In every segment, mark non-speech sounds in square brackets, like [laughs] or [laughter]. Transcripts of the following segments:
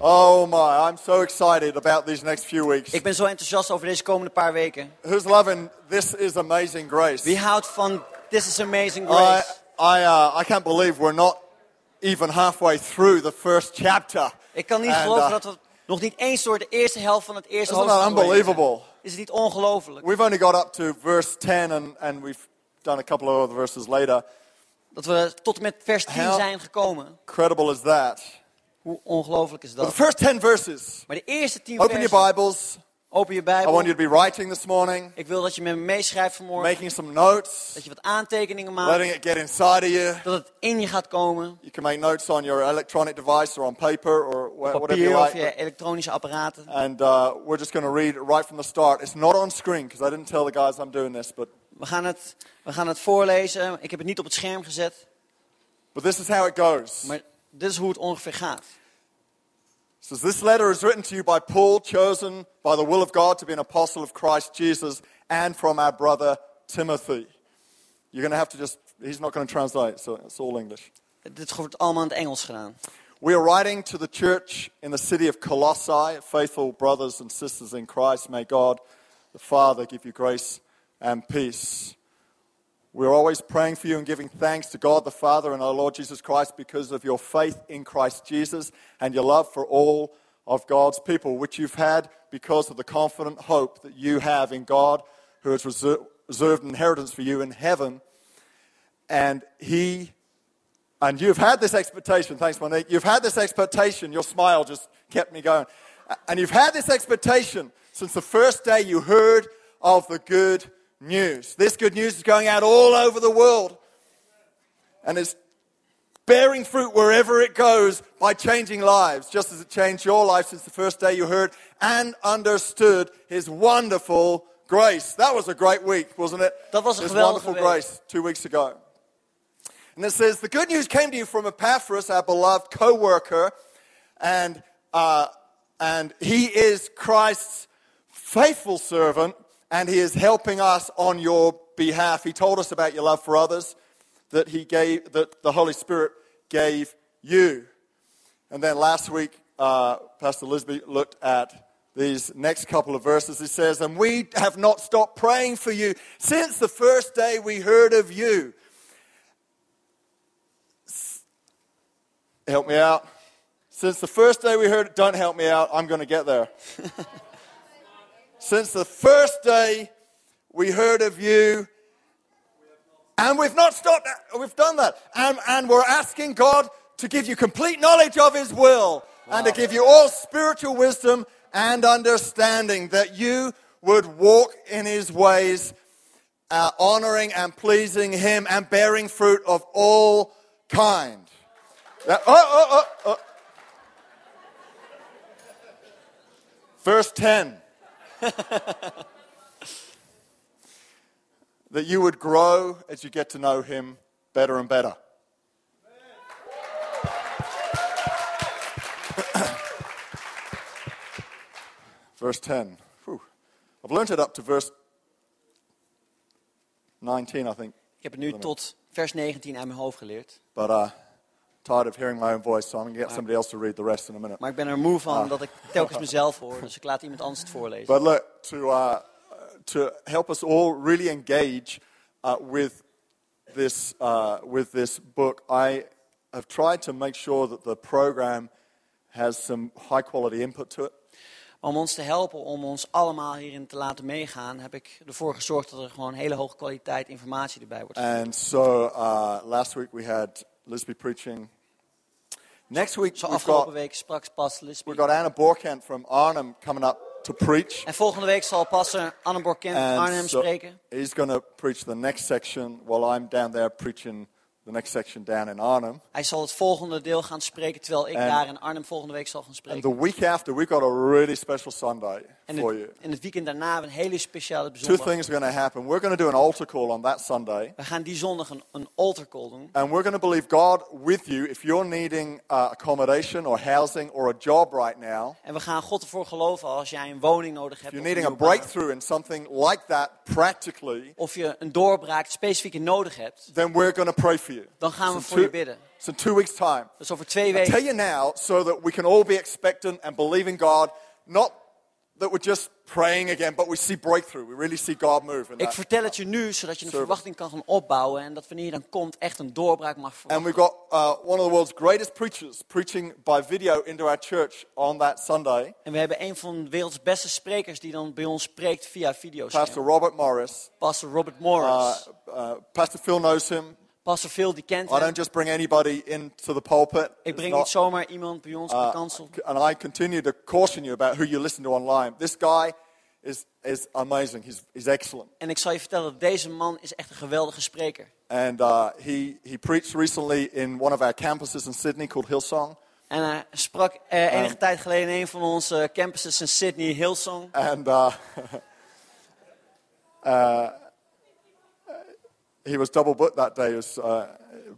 Oh my, I'm so excited about these next few weeks. Ik ben zo enthousiast over deze komende paar weken. Who's loving This Is Amazing Grace? Wie houdt van This is Amazing I, Grace? I, uh, I can't believe we're not even halfway through the first chapter. Ik kan niet And, geloven uh, dat we nog niet eens door de eerste helft van het eerste hoofdstuk unbelievable? Is het niet ongelooflijk? We've only got up to verse 10 and, and we've done a couple of other verses later. Dat we tot en met vers 10 How- zijn gekomen. Incredible is that? Hoe ongelooflijk is But the dat? first 10 verses, Maar de eerste 10 open your versen, Bibles. open je I want Bijbel. you to be writing this morning, Ik wil dat je met me meeschrijft vanmorgen. making some notes, Dat je wat aantekeningen maakt. letting it get inside of you. Dat het in je gaat komen. You can make notes on your electronic device or on paper or wha- whatever you of je like. elektronische apparaten. And uh, we're just going to read right from the start. It's not on screen because I didn't tell the guys I'm doing this, but, We gaan, het, we gaan het voorlezen. Ik heb het niet op het scherm gezet. but this is how it goes. Maar dit is hoe het ongeveer gaat. Says, This letter is written to you by Paul, chosen by the will of God to be an apostle of Christ Jesus, and from our brother Timothy. You're going to have to just, he's not going to translate, so it's all English. Dit wordt allemaal in het Engels gedaan. We are writing to the church in the city of Colossae, faithful brothers and sisters in Christ. May God, the Father, give you grace and peace. We are always praying for you and giving thanks to God the Father and our Lord Jesus Christ because of your faith in Christ Jesus and your love for all of God's people, which you've had because of the confident hope that you have in God, who has reserved an inheritance for you in heaven. And He and you've had this expectation, thanks, Monique. You've had this expectation. Your smile just kept me going. And you've had this expectation since the first day you heard of the good news. This good news is going out all over the world. And it's bearing fruit wherever it goes by changing lives, just as it changed your life since the first day you heard and understood His wonderful grace. That was a great week, wasn't it? Dat was His wonderful week. grace two weeks ago. And it says, The good news came to you from Epaphras, our beloved co worker, and, uh, and he is Christ's faithful servant, and he is helping us on your behalf. He told us about your love for others that, he gave, that the Holy Spirit gave you. And then last week, uh, Pastor Lisby looked at these next couple of verses. He says, And we have not stopped praying for you since the first day we heard of you. Help me out. Since the first day we heard it, don't help me out. I'm going to get there. [laughs] Since the first day we heard of you, and we've not stopped, we've done that. And, and we're asking God to give you complete knowledge of His will and to give you all spiritual wisdom and understanding that you would walk in His ways, uh, honoring and pleasing Him and bearing fruit of all kind. That- oh, oh, oh, oh. Verse 10. [laughs] that you would grow as you get to know him better and better. [clears throat] verse 10. Whew. I've learned it up to verse 19, I think. Ik heb het nu tot vers 19 uit mijn hoofd geleerd. But uh, tired of hearing my own voice, so I'm going to get somebody else to read the rest in a minute. Maar ik ben er moe van dat ik telkens mezelf hoor. Dus ik laat iemand anders het voorlezen. But look, to, uh, to help us all really engage uh, with, this, uh, with this book, I have tried to make sure that the program has some high quality input to it. Om ons te helpen, om ons allemaal hierin te laten meegaan, heb ik ervoor gezorgd dat er gewoon hele hoge kwaliteit informatie erbij wordt. And so uh, last week we had Lisby preaching. Next week we've afgelopen got, week sprak pas Lisby. we've got Anna Borkant from Arnhem coming up to preach. En volgende week zal passer Anne Borkent Arnhem so spreken. he's going to preach the next section while I'm down there preaching the next section down in Arnhem. Hij zal het volgende deel gaan spreken, terwijl ik En- daar in Arnhem volgende week zal gaan And spreken. the week after, we've got a really special Sunday En for het, you. en het weekend daarna hebben we een hele speciale Two zondag. things are going to happen. We're going to do an altar call on that Sunday. We gaan die zondag een, een altar call doen. And we're going to believe God with you if you're needing uh, accommodation or housing or a job right now. En we gaan God ervoor geloven als jij een woning nodig hebt. If Of, you're needing a breakthrough in something like that practically, of je een doorbraak specifiek nodig hebt. then we're going to pray for you. You. Dan gaan we voor je bidden. In two weeks' time. Is over twee I tell weken. you now so that we can all be expectant and believe in God. Not that we're just praying again, but we see breakthrough. We really see God move. Ik vertel het je nu, zodat je een verwachting kan gaan opbouwen. En dat wanneer je dan komt, echt een doorbraak mag And verwachten. we've got uh, one of the world's greatest preachers preaching by video into our church on that Sunday, En we hebben een van de werelds beste sprekers die dan bij ons spreekt via video's. Pastor Robert Morris. Pastor Robert Uh, Morris. uh, Pastor Phil knows him. Pastor Phil, die kent I hem. don't just bring anybody into the pulpit. Ik It's breng not- niet zomaar iemand bij ons op de uh, kansel. and I continue to caution you about who you listen to online. This guy is, is amazing. He's, he's excellent. En ik zal je vertellen dat deze man is echt een geweldige spreker. And uh, he, he preached recently in one of our campuses in Sydney called Hillsong. En hij sprak eh, enige tijd geleden in een van onze campuses in Sydney, Hillsong. And uh, [laughs] uh, he was double booked that day. It was uh,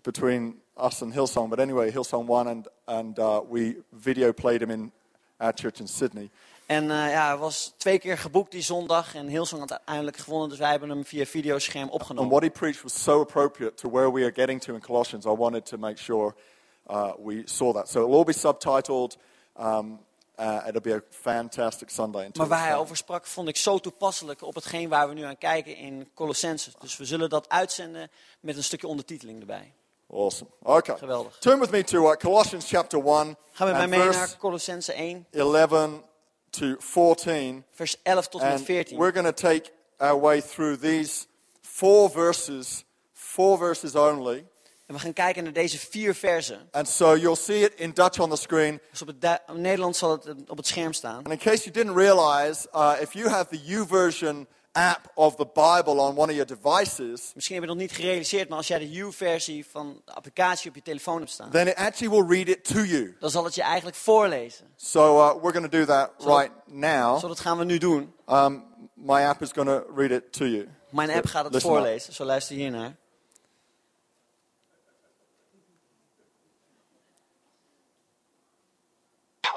between us and Hillsong. But anyway, Hillsong won, and, and uh, we video played him in our church in Sydney. En eh, ja, hij was twee keer geboekt die zondag. En Hillsong had uiteindelijk gewonnen. Dus wij hebben hem via videoscherm And what he preached was so appropriate to where we are getting to in Colossians. I wanted to make sure uh, we saw that. So it'll all be subtitled. Um, uh, it'll be a fantastic Sunday. Maar waar hij over sprak, vond ik zo toepasselijk op hetgeen waar we nu aan kijken in Colossense. Dus we zullen dat uitzenden met een stukje ondertiteling erbij. Awesome. Okay. Geweldig. Turn with me to uh, Colossians chapter 1. Gaan we met mij mee naar Colossense 1, 11 to 14. vers 11 tot en met And 14. we're going to take our way through these four verses, four verses only. En we gaan kijken naar deze vier versen. And so you'll see it in Dutch on the screen. Dus op het Du- in Nederland zal het eh, op het scherm staan. And in case you didn't realize, uh, if you have the YouVersion app of the Bible on one of your devices, Misschien heb je het nog niet gerealiseerd, maar als jij de U-versie van de applicatie op je telefoon hebt staan, then it actually will read it to you. dan zal het je eigenlijk voorlezen. So uh, we're going to do that Zo- right now. Zo, dat gaan we nu doen. Um, my app is going to read it to you. Mijn app gaat het Listen up. voorlezen, zo luister hier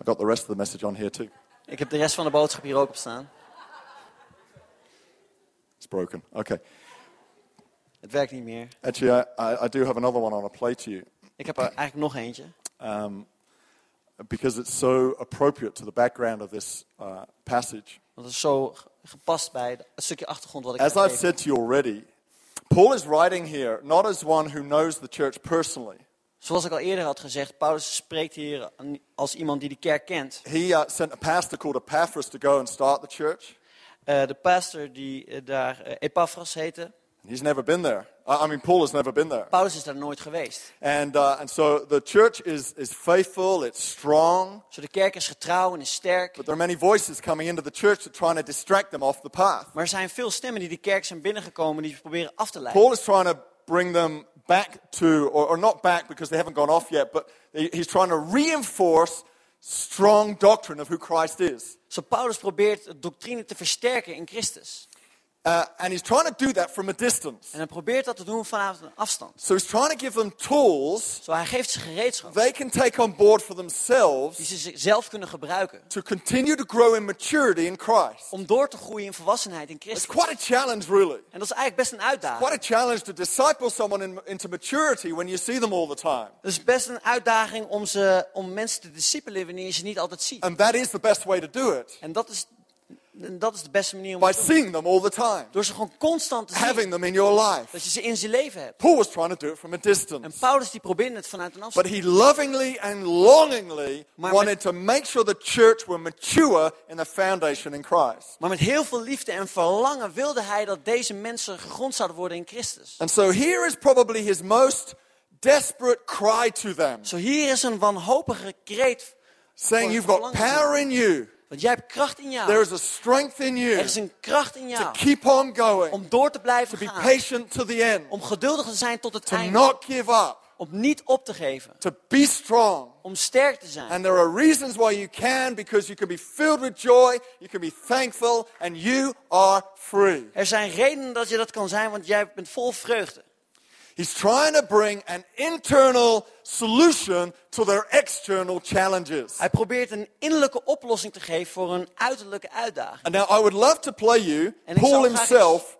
I got the rest of the message on here too. Ik heb de rest van de boodschap hier ook op staan. It's broken. Okay. Het werkt niet meer. Actually, I, I, do have another one on a play to you Ik heb er eigenlijk nog eentje. um, because it's so appropriate to the background of this uh, passage. Want het is zo gepast bij het stukje achtergrond wat ik As I've said to you already, Paul is writing here not as one who knows the church personally. Zoals ik al eerder had gezegd, Paulus spreekt hier als iemand die de kerk kent. He uh, sent a pastor called Epaphras to go and start the church. Eh, de pastor die eh, daar eh, Epaphras heette, He's never been there. I mean, Paul has never been there. Paulus is daar nooit geweest. And, uh, and so the church is, is faithful, it's strong, Zo de kerk is getrouw en is sterk. but there are many voices coming into the church that trying to distract them off the path. Maar er zijn veel stemmen die de kerk zijn binnengekomen die ze proberen af te leiden. Paul is trying to bring them back to, or, or not back because they haven't gone off yet, but he- he's trying to reinforce strong doctrine of who Christ is. So Paulus probeert de doctrine te versterken in Christus. Uh, and he's trying to do that from a distance. En hij probeert dat te doen vanuit een afstand. So he's trying to give them tools Zo hij geeft ze gereedschap they can take on board for die themselves ze zelf kunnen gebruiken. to continue to grow in maturity in Christ. Om door te groeien in volwassenheid in It's Christus. quite a challenge, really. En dat is eigenlijk best een uitdaging. Quite a challenge to disciple someone in, into maturity when you see them all the time. Het is best een uitdaging om, ze, om mensen te discipelen wanneer je ze niet altijd ziet. And that is the best way to do it En dat is, en dat is de beste manier om by te doen. seeing them all the time, Door ze gewoon constant te zien. having them in your life. Dat je ze in zijn leven hebt. Paul was trying to do it from a En distance. Paulus die probeerde het vanuit een But afstand. he lovingly and longingly Maar wanted met- to make sure the church were mature in the foundation in Christ. Maar met heel veel liefde en verlangen wilde hij dat deze mensen gegrond zouden worden in Christus. And so here is probably his most desperate cry to them, Zo hier is een wanhopige kreet. saying, You've got power in you. Want jij hebt kracht in jou. There is a strength in you Er is een kracht in to jou keep on going, om door te to blijven be gaan. patient to the end, Om geduldig te zijn tot het to einde. not give up, Om niet op te geven. to be strong. Om sterk te zijn. And there are reasons why you can, because you can be filled with joy, you can be thankful, and you are free. Er zijn redenen dat je dat kan zijn, want jij bent vol vreugde. He's trying to bring an internal solution to their external challenges. Hij probeert een innerlijke oplossing te geven voor een uiterlijke uitdaging. And now I would love to play you Paul himself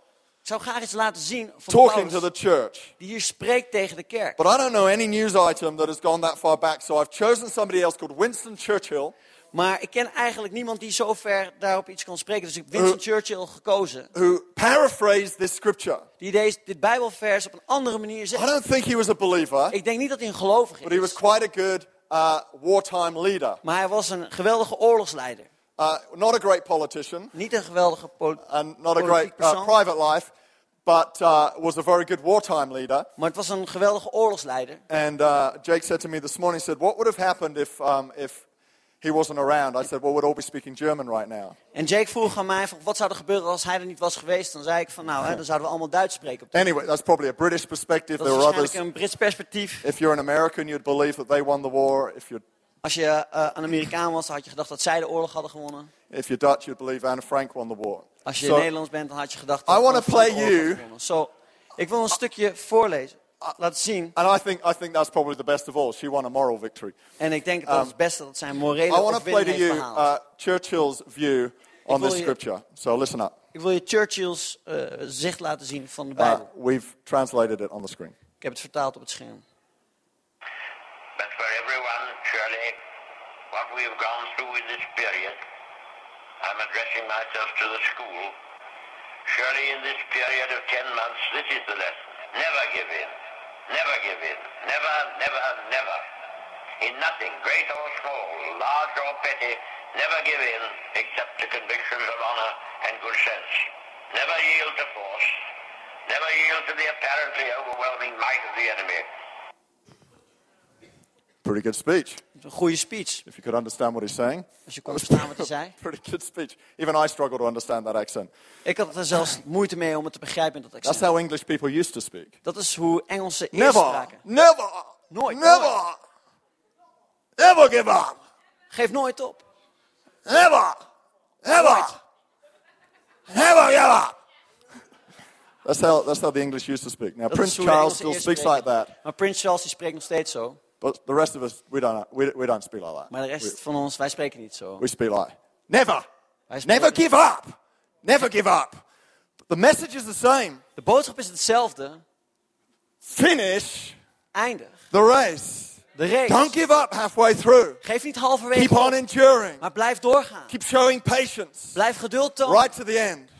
Ik zou graag iets laten zien van talking to Paulus, the church. die hier spreekt tegen de kerk. But I don't know any news item that has gone that far back, so I've chosen somebody else called Winston Churchill, Maar ik ken eigenlijk niemand die zo ver daarop iets kan spreken. Dus ik heb Winston. Churchill gekozen. who paraphrased this scripture. Die deze, dit Bijbelvers op een andere manier I zegt. don't think he was a believer, Ik denk niet dat hij een gelovige but he was is. quite a good uh, wartime leader. Maar hij was een geweldige oorlogsleider. Uh, not a great politician, Niet een geweldige pol- and not a great uh, private life, but uh, was a very good wartime leader. Maar het was een geweldige oorlogsleider. And uh, Jake said to me this morning, he said, What would have happened if, um, if he wasn't around? I said, Well, we'd all be speaking German right now. En Jake vroeg aan mij, van, wat zou er gebeuren als hij er niet was geweest? Dan zei ik van, nou, hè, dan zouden we allemaal Duits spreken. Op Anyway, that's probably a British perspective. Dat is There are waarschijnlijk others. een Brits perspectief. If you're an American, you'd believe that they won the war. If you're, Als je eh, een Amerikaan was, dan had je gedacht dat zij de oorlog hadden gewonnen. if you're Dutch, you'd believe Anne Frank won the war. Als je So, Nederlands bent, dan had je gedacht I dat wanna Anne Frank de play oorlog you- had gewonnen. Zo, ik wil een stukje voorlezen, laten zien. and I think, I think that's probably the best of all. She won a moral victory. En ik denk dat het het beste dat zijn morele I want to play to you uh, Churchill's view on this je- scripture. So listen up. Ik wil je Churchill's eh, zicht laten zien van de Uh, we've translated it on the screen. Ik heb het vertaald op het scherm. But for everyone, surely, what we have gone through in this period, I'm addressing myself to the school, surely in this period of ten months, this is the lesson. Never give in. Never give in. Never, never, never. In nothing, great or small, large or petty, never give in except to convictions of honor and good sense. Never yield to force. Never yield to the apparently overwhelming might of the enemy. Pretty good speech. Een goede speech. If you could understand what he's saying. Als je kon verstaan wat hij zei. [laughs] Pretty good speech. Even I struggle to understand that accent. Ik had er zelfs moeite mee om het te begrijpen dat That's accent. how English people used to speak. Dat is hoe Engelsen eerst Never, spraken. never, Nooit, never, never give up. Geef nooit op. Never, never, never give up. That's how, that's how the English used to speak. Now, Dat Prince Charles still speaks like that, Maar Prince Charles die spreekt nog steeds zo. But the rest of us, we don't, we, we don't speak like that. Maar de rest van ons, wij spreken niet zo. We speak like, never, never give up, never give up. The message is the same. De boodschap is hetzelfde. Finish Eindig. the race. De race. Don't give up halfway through. Geef niet halverwege Keep on enduring. maar blijf doorgaan. Keep showing patience Blijf geduld tonen right to the end.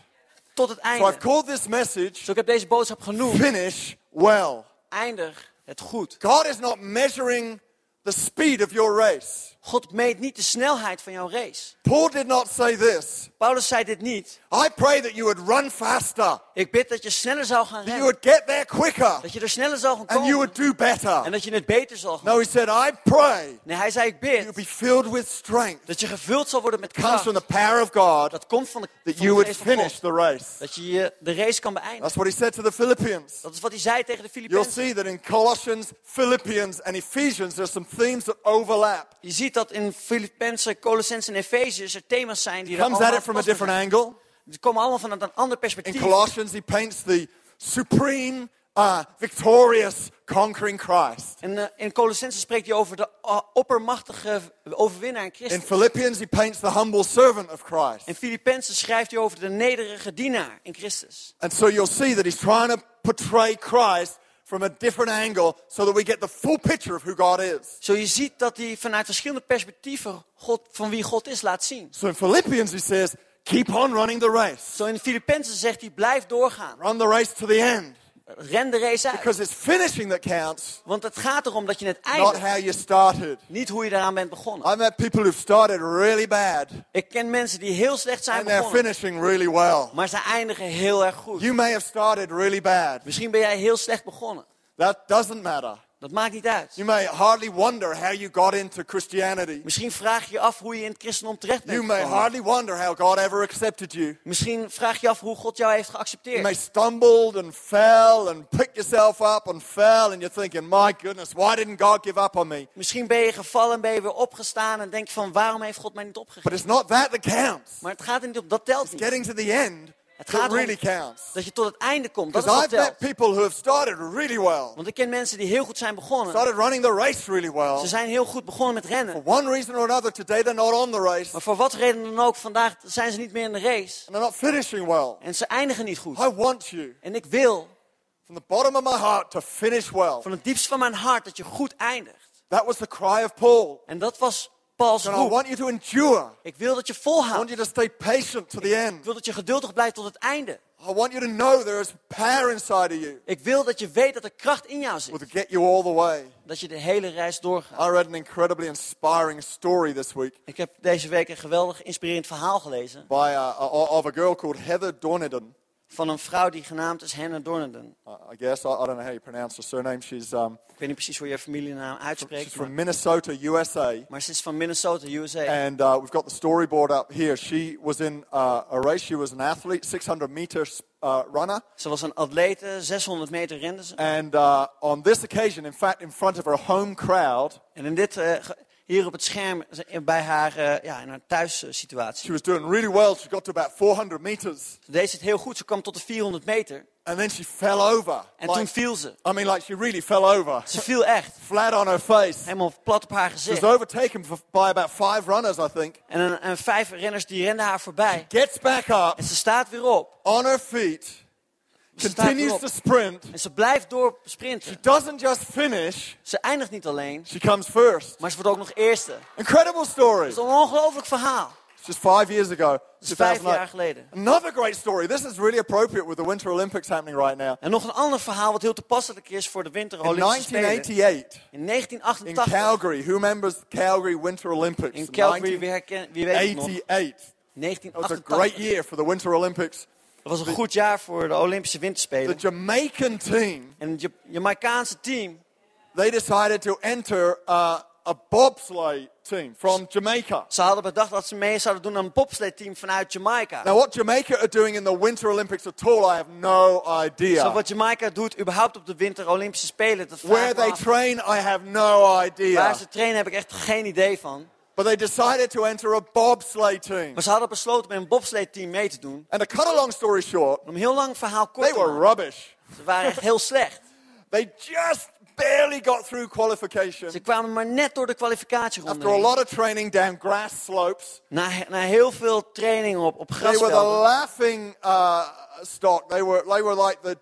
tot het So I've einde. called this message Zo ik heb deze boodschap genoemd. Finish Well. Eindig het goed. God is not measuring the speed of your race. God meet niet de snelheid van jouw race. Paul did not say this. Paulus zei dit niet. I pray that you would run faster, Ik bid dat je sneller zou gaan that you rennen. would get there quicker, Dat je er sneller zal gaan and you komen. would do better. En dat je het beter zal gaan No, he said, I pray Nee, hij zei ik you'll be bid filled with strength. dat je gevuld zal worden met Comes kracht. from the power of God Dat komt van de, that van you would finish God. the race. Dat je de race kan beëindigen. That's what he said to the Philippians. Dat is wat hij zei tegen de You'll Filippenzen. see that in Colossians, Philippians, and Ephesians, there's some themes that overlap. Je ziet dat in Filippenzen, Colossensen en Efeziërs er thema's zijn die Comes at it from a different angle. Die komen allemaal vanuit een ander In perspectief. Colossians, he paints the supreme, uh, victorious, conquering Christ. En eh, in Colossensen spreekt hij over de uh, oppermachtige overwinnaar in In Christus. Philippians, he paints the humble servant of Christ. In Filippenzen schrijft hij over de nederige dienaar in Christus. And so you'll see that he's trying to portray Christ from a different angle so that we get the full picture of who God is. Zo je ziet dat hij vanuit verschillende perspectieven God, van wie God is laat zien. So in Philippians, he says, keep on running the race. Zo in de Filippenzen zegt hij, blijf doorgaan. Run the race to the end. Ren de race uit. Because it's finishing that counts, Want het gaat erom dat je het not eindigt. how you started. Niet hoe je daaraan bent begonnen. I've met people who've started really bad Ik ken mensen die heel slecht zijn and they're begonnen. finishing really well. Maar ze eindigen heel erg goed. You may have started really bad. Misschien ben jij heel slecht begonnen. That doesn't matter. Dat maakt niet uit. You may hardly wonder how you got into Christianity. Misschien vraag je je af hoe je in het christendom terecht bent You may gekomen. hardly wonder how God ever accepted you. Misschien vraag je af hoe God jou heeft You may geaccepteerd. stumbled and fell and picked yourself up and fell, and you're thinking, my goodness, why didn't God give up on me? Misschien ben je gevallen en ben je weer opgestaan en denk je van waarom heeft God mij niet But opgegeven? it's not that that counts. Maar het gaat er niet om, dat telt It's niet. getting to the end Het gaat really counts. dat je tot het einde komt. Dat is wat telt. people who have started really well, Want ik ken mensen die heel goed zijn begonnen. started running the race really well. Ze zijn heel goed begonnen met rennen. For one reason or another, today they're not on the race Maar voor wat reden dan ook, vandaag zijn ze niet meer in de race. and they're not finishing well. En ze eindigen niet goed. I want you, En ik wil from the bottom of my heart, to finish well. van het diepst van mijn hart dat je goed eindigt. That was the cry of Paul. En dat was Paul's And I roep. want you to endure. Ik wil dat je I want volhoudt. you to stay patient to the Ik end. wil dat je geduldig blijft tot het einde. I want you to know there is power inside of you Ik wil dat je weet dat er kracht in jou will zit. get you all the way. Dat je de hele reis doorgaat. I read an incredibly inspiring story this week Ik heb deze week een geweldig inspirerend verhaal gelezen. by uh, of a girl called Heather Dorniden. Van een vrouw die genaamd is Hannah Dorneden. Uh, I guess I, I don't know how you pronounce her surname. She's um, Ik weet niet precies hoe je familienaam she's uitspreekt. from Maar, Minnesota, USA. maar ze is van Minnesota, USA. And uh, we've got the storyboard up here. She was in uh, a race. She was an athlete, 600 meters uh, runner. Ze was een atlete, 600 meter rende ze. And uh, on this occasion, in fact, in front of her home crowd, En in dit, eh, hier op het scherm, bij haar, eh, ja, in haar thuissituatie. she was doing really well. She got to about 400 meters. Ze deed het heel goed. Ze kwam tot de 400 meter. And then she fell over. En Like- toen viel ze. I mean, like she really fell over. Ze viel echt. [laughs] Flat on her face. Helemaal plat op haar She gezicht. was overtaken by about five runners, I think. En, en vijf renners die renden haar voorbij. Gets back up En ze staat weer op. on her feet, Ze weer continues to sprint. En ze blijft door sprinten. Doesn't just finish, Ze eindigt niet alleen, she comes first. maar ze wordt ook nog eerste. Incredible story. is een ongelooflijk verhaal. Just five years ago. Vijf 2008. jaar geleden. Another great story. This is really appropriate with the Winter Olympics happening right now. En nog een ander verhaal wat heel toepasselijk is voor de winter In Olympische Spelen. 1988, In in 1988. Calgary, who remembers Calgary Winter Olympics? In Calgary, wie, herken, wie weet het nog? 1988. That was a 1988. great year for the Winter Olympics. Dat was een goed jaar voor de Olympische The Winterspelen. Jamaican team, En het Ja- Jamaicaanse team, they decided to enter uh, a bobsleigh team from Jamaica. ze hadden bedacht dat ze mee zouden doen aan een bobsleigh-team vanuit Jamaica. Now, what Jamaica are doing in the Winter Olympics at all, I have no Zo idea. wat Jamaica doet überhaupt op de winter Olympische Spelen, dat vraag Where they af. train, I have no Waar idea. ze trainen heb ik echt geen idee van. But they decided to enter a bobsleigh team. Maar ze hadden besloten met een bobsleigh-team mee te doen. And to cut a long story short, Om een heel lang verhaal kort they were rubbish. Ze waren echt heel slecht. They just barely got through qualification. Ze kwamen maar net door de kwalificatieronde After a lot of training down grass slopes, Na, na heel veel training op, op they were the grasvelden. laughing uh, stock. They were, they were like the,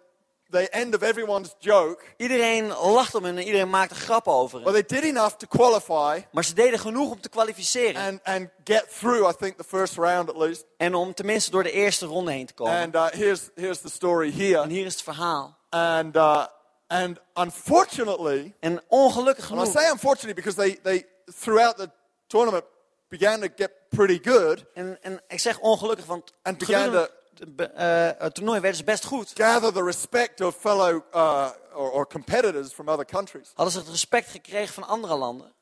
the end of everyone's joke. Iedereen lachte om hen en iedereen maakte grappen over But hen. they did enough to qualify Maar ze deden genoeg om te kwalificeren. and, and get through, I think, the first round at least. En om tenminste door de eerste ronde heen te komen. And uh, here's, here's the story En here. hier is het verhaal. And, uh, and unfortunately, En ongelukkig and I genoeg. say unfortunately because they, they throughout the tournament began to get pretty good, En, en ik zeg ongelukkig, want And began gedurende het eh, het toernooi werden ze best goed. gather the respect of fellow uh, or, or competitors from other countries. Hadden ze het respect gekregen van andere landen.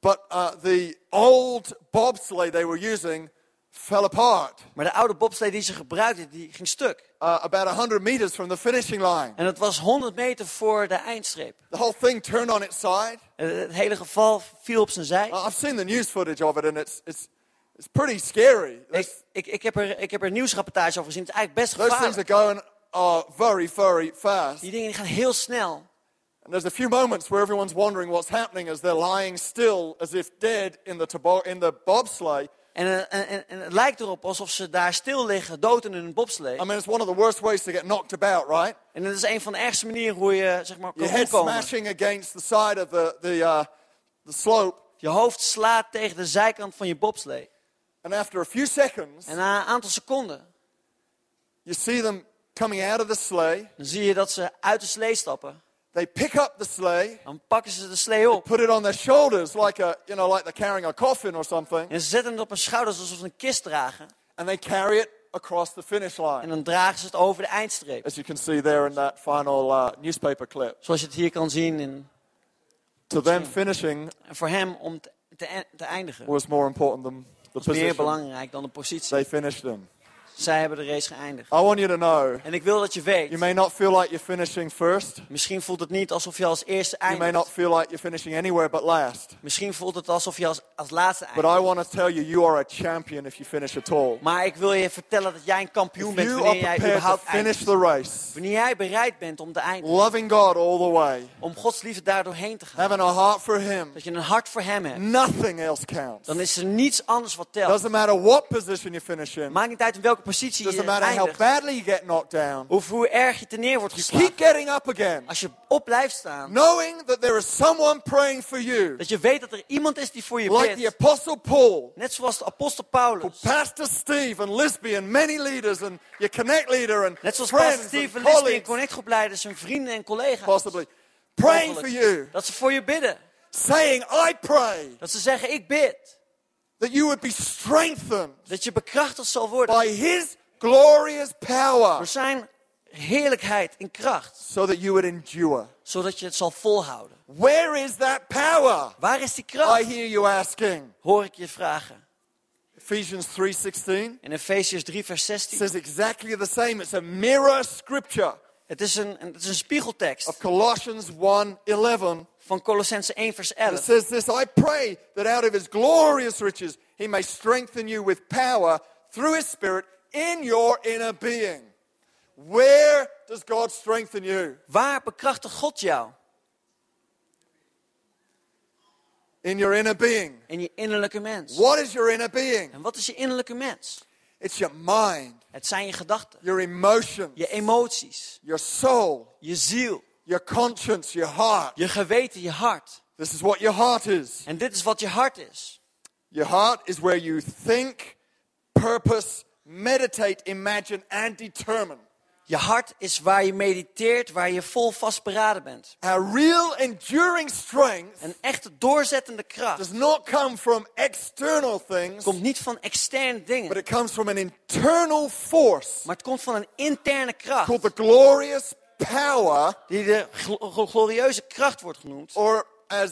But uh, the old bobsleigh they were using fell apart Maar de oude bobsleigh die ze gebruikten, die ging stuk. uh, about 100 meters from the finishing line. En het was 100 meter voor de eindstreep. The whole thing turned on its side. Eh, Het hele geval viel op zijn zij. Uh, I've seen the news footage of it, and it's, it's, it's pretty scary. Ik, ik, ik, heb er, ik heb er nieuwsrapportage over gezien. Het is eigenlijk best those things gevaarlijk. are going uh, very, very fast. Die dingen die gaan heel snel. And there's a few moments where everyone's wondering what's happening as they're lying still as if dead in the, tobo- in the bobsleigh. En, eh, en, en, en het lijkt erop alsof ze daar stil liggen, dood in hun bobslee. I mean, it's one of the worst ways to get knocked about, right? En dat is een van de ergste manieren hoe je zeg maar, kan Your head omkomen. smashing against the side of the, the, uh, the slope. Je hoofd slaat tegen de zijkant van je bobslee. And after a few seconds, En na een aantal seconden, you see them coming out of the sleigh. dan zie je dat ze uit de slee stappen. They pick up the sleigh, Dan pakken ze de slee op. put it on their shoulders like, a, you know, like they're carrying a coffin or something, En ze zetten het op hun schouders alsof ze een kist dragen. and they carry it across the finish En line. dan dragen ze het over de eindstreep. As you can see there in that final uh, newspaper clip. Zoals je het hier kan zien in To them, finishing En voor hem om te, te, te eindigen was more important than the was meer position. belangrijk dan de positie. They finished him. Zij hebben de race geëindigd. I want you to know En ik wil dat je you weet, may not feel like you're finishing first. misschien voelt het niet alsof je als eerste You may not eindigt. feel like you're finishing anywhere but last. Misschien voelt het alsof je als, als laatste But eindigt. I want to tell you, you are a champion if you finish at all. Maar ik wil je vertellen dat jij een kampioen If bent you wanneer jij to überhaupt finish eindigt. the race, Wanneer jij bereid bent om te eindigen. loving God all the way, Om Gods liefde daar doorheen te gaan. having a heart for Him, Dat je een hart voor hem hebt. nothing else counts. Dan is er niets anders wat telt. Doesn't matter what position you finish in. Maakt niet uit in welke positie je Doesn't matter how eindigt. badly you get knocked down. Of hoe erg je te neer wordt Keep geslagen. getting up again, Als je op blijft staan. knowing that there is someone praying for you, Dat je weet dat er iemand is die voor je like the bidt. Apostle Paul, Net zoals de apostel Paulus. Pastor Steve and Lisby and many leaders and your Connect leader and Net zoals Pastor Steve, and Lisby en colleagues, connectgroepleiders, hun vrienden en collega's. possibly praying for Mogelijk. you, Dat ze voor je bidden. saying, I pray Dat ze zeggen, ik bid. That you would be strengthened Dat je bekrachtigd zal worden. by His glorious power Door zijn heerlijkheid en kracht. so that you would endure. Zodat je het zal volhouden. Where is that power? Waar is die I kracht? hear you asking. Hoor ik je vragen. Ephesians 3:16 In Efesiërs 3 vers 16. says exactly the same. It's a mirror scripture Het is een, het is een spiegeltekst of Colossians 1:11. Van Colossense 1 vers It 11. says this, I pray that out of his glorious riches he may strengthen you with power through his spirit in your inner being. Where does God strengthen you? Waar bekrachtigt God jou? In your inner being. In je innerlijke mens. What is your inner being? En wat is je innerlijke mens? It's your mind, Het zijn je gedachten, your emotions, je emoties, your soul, je ziel, your conscience, your heart. je geweten, je hart. This is what your heart is. En dit is wat je hart is. Your heart is where you think, purpose, meditate, imagine, and determine. Je hart is waar je mediteert, waar je vol vastberaden bent. Our real enduring strength Een echte doorzettende kracht does not come from external things, komt niet van externe but dingen, it comes from an internal force maar het komt van een interne kracht. called the glorious power, Die de gl- glorieuze kracht wordt genoemd. or as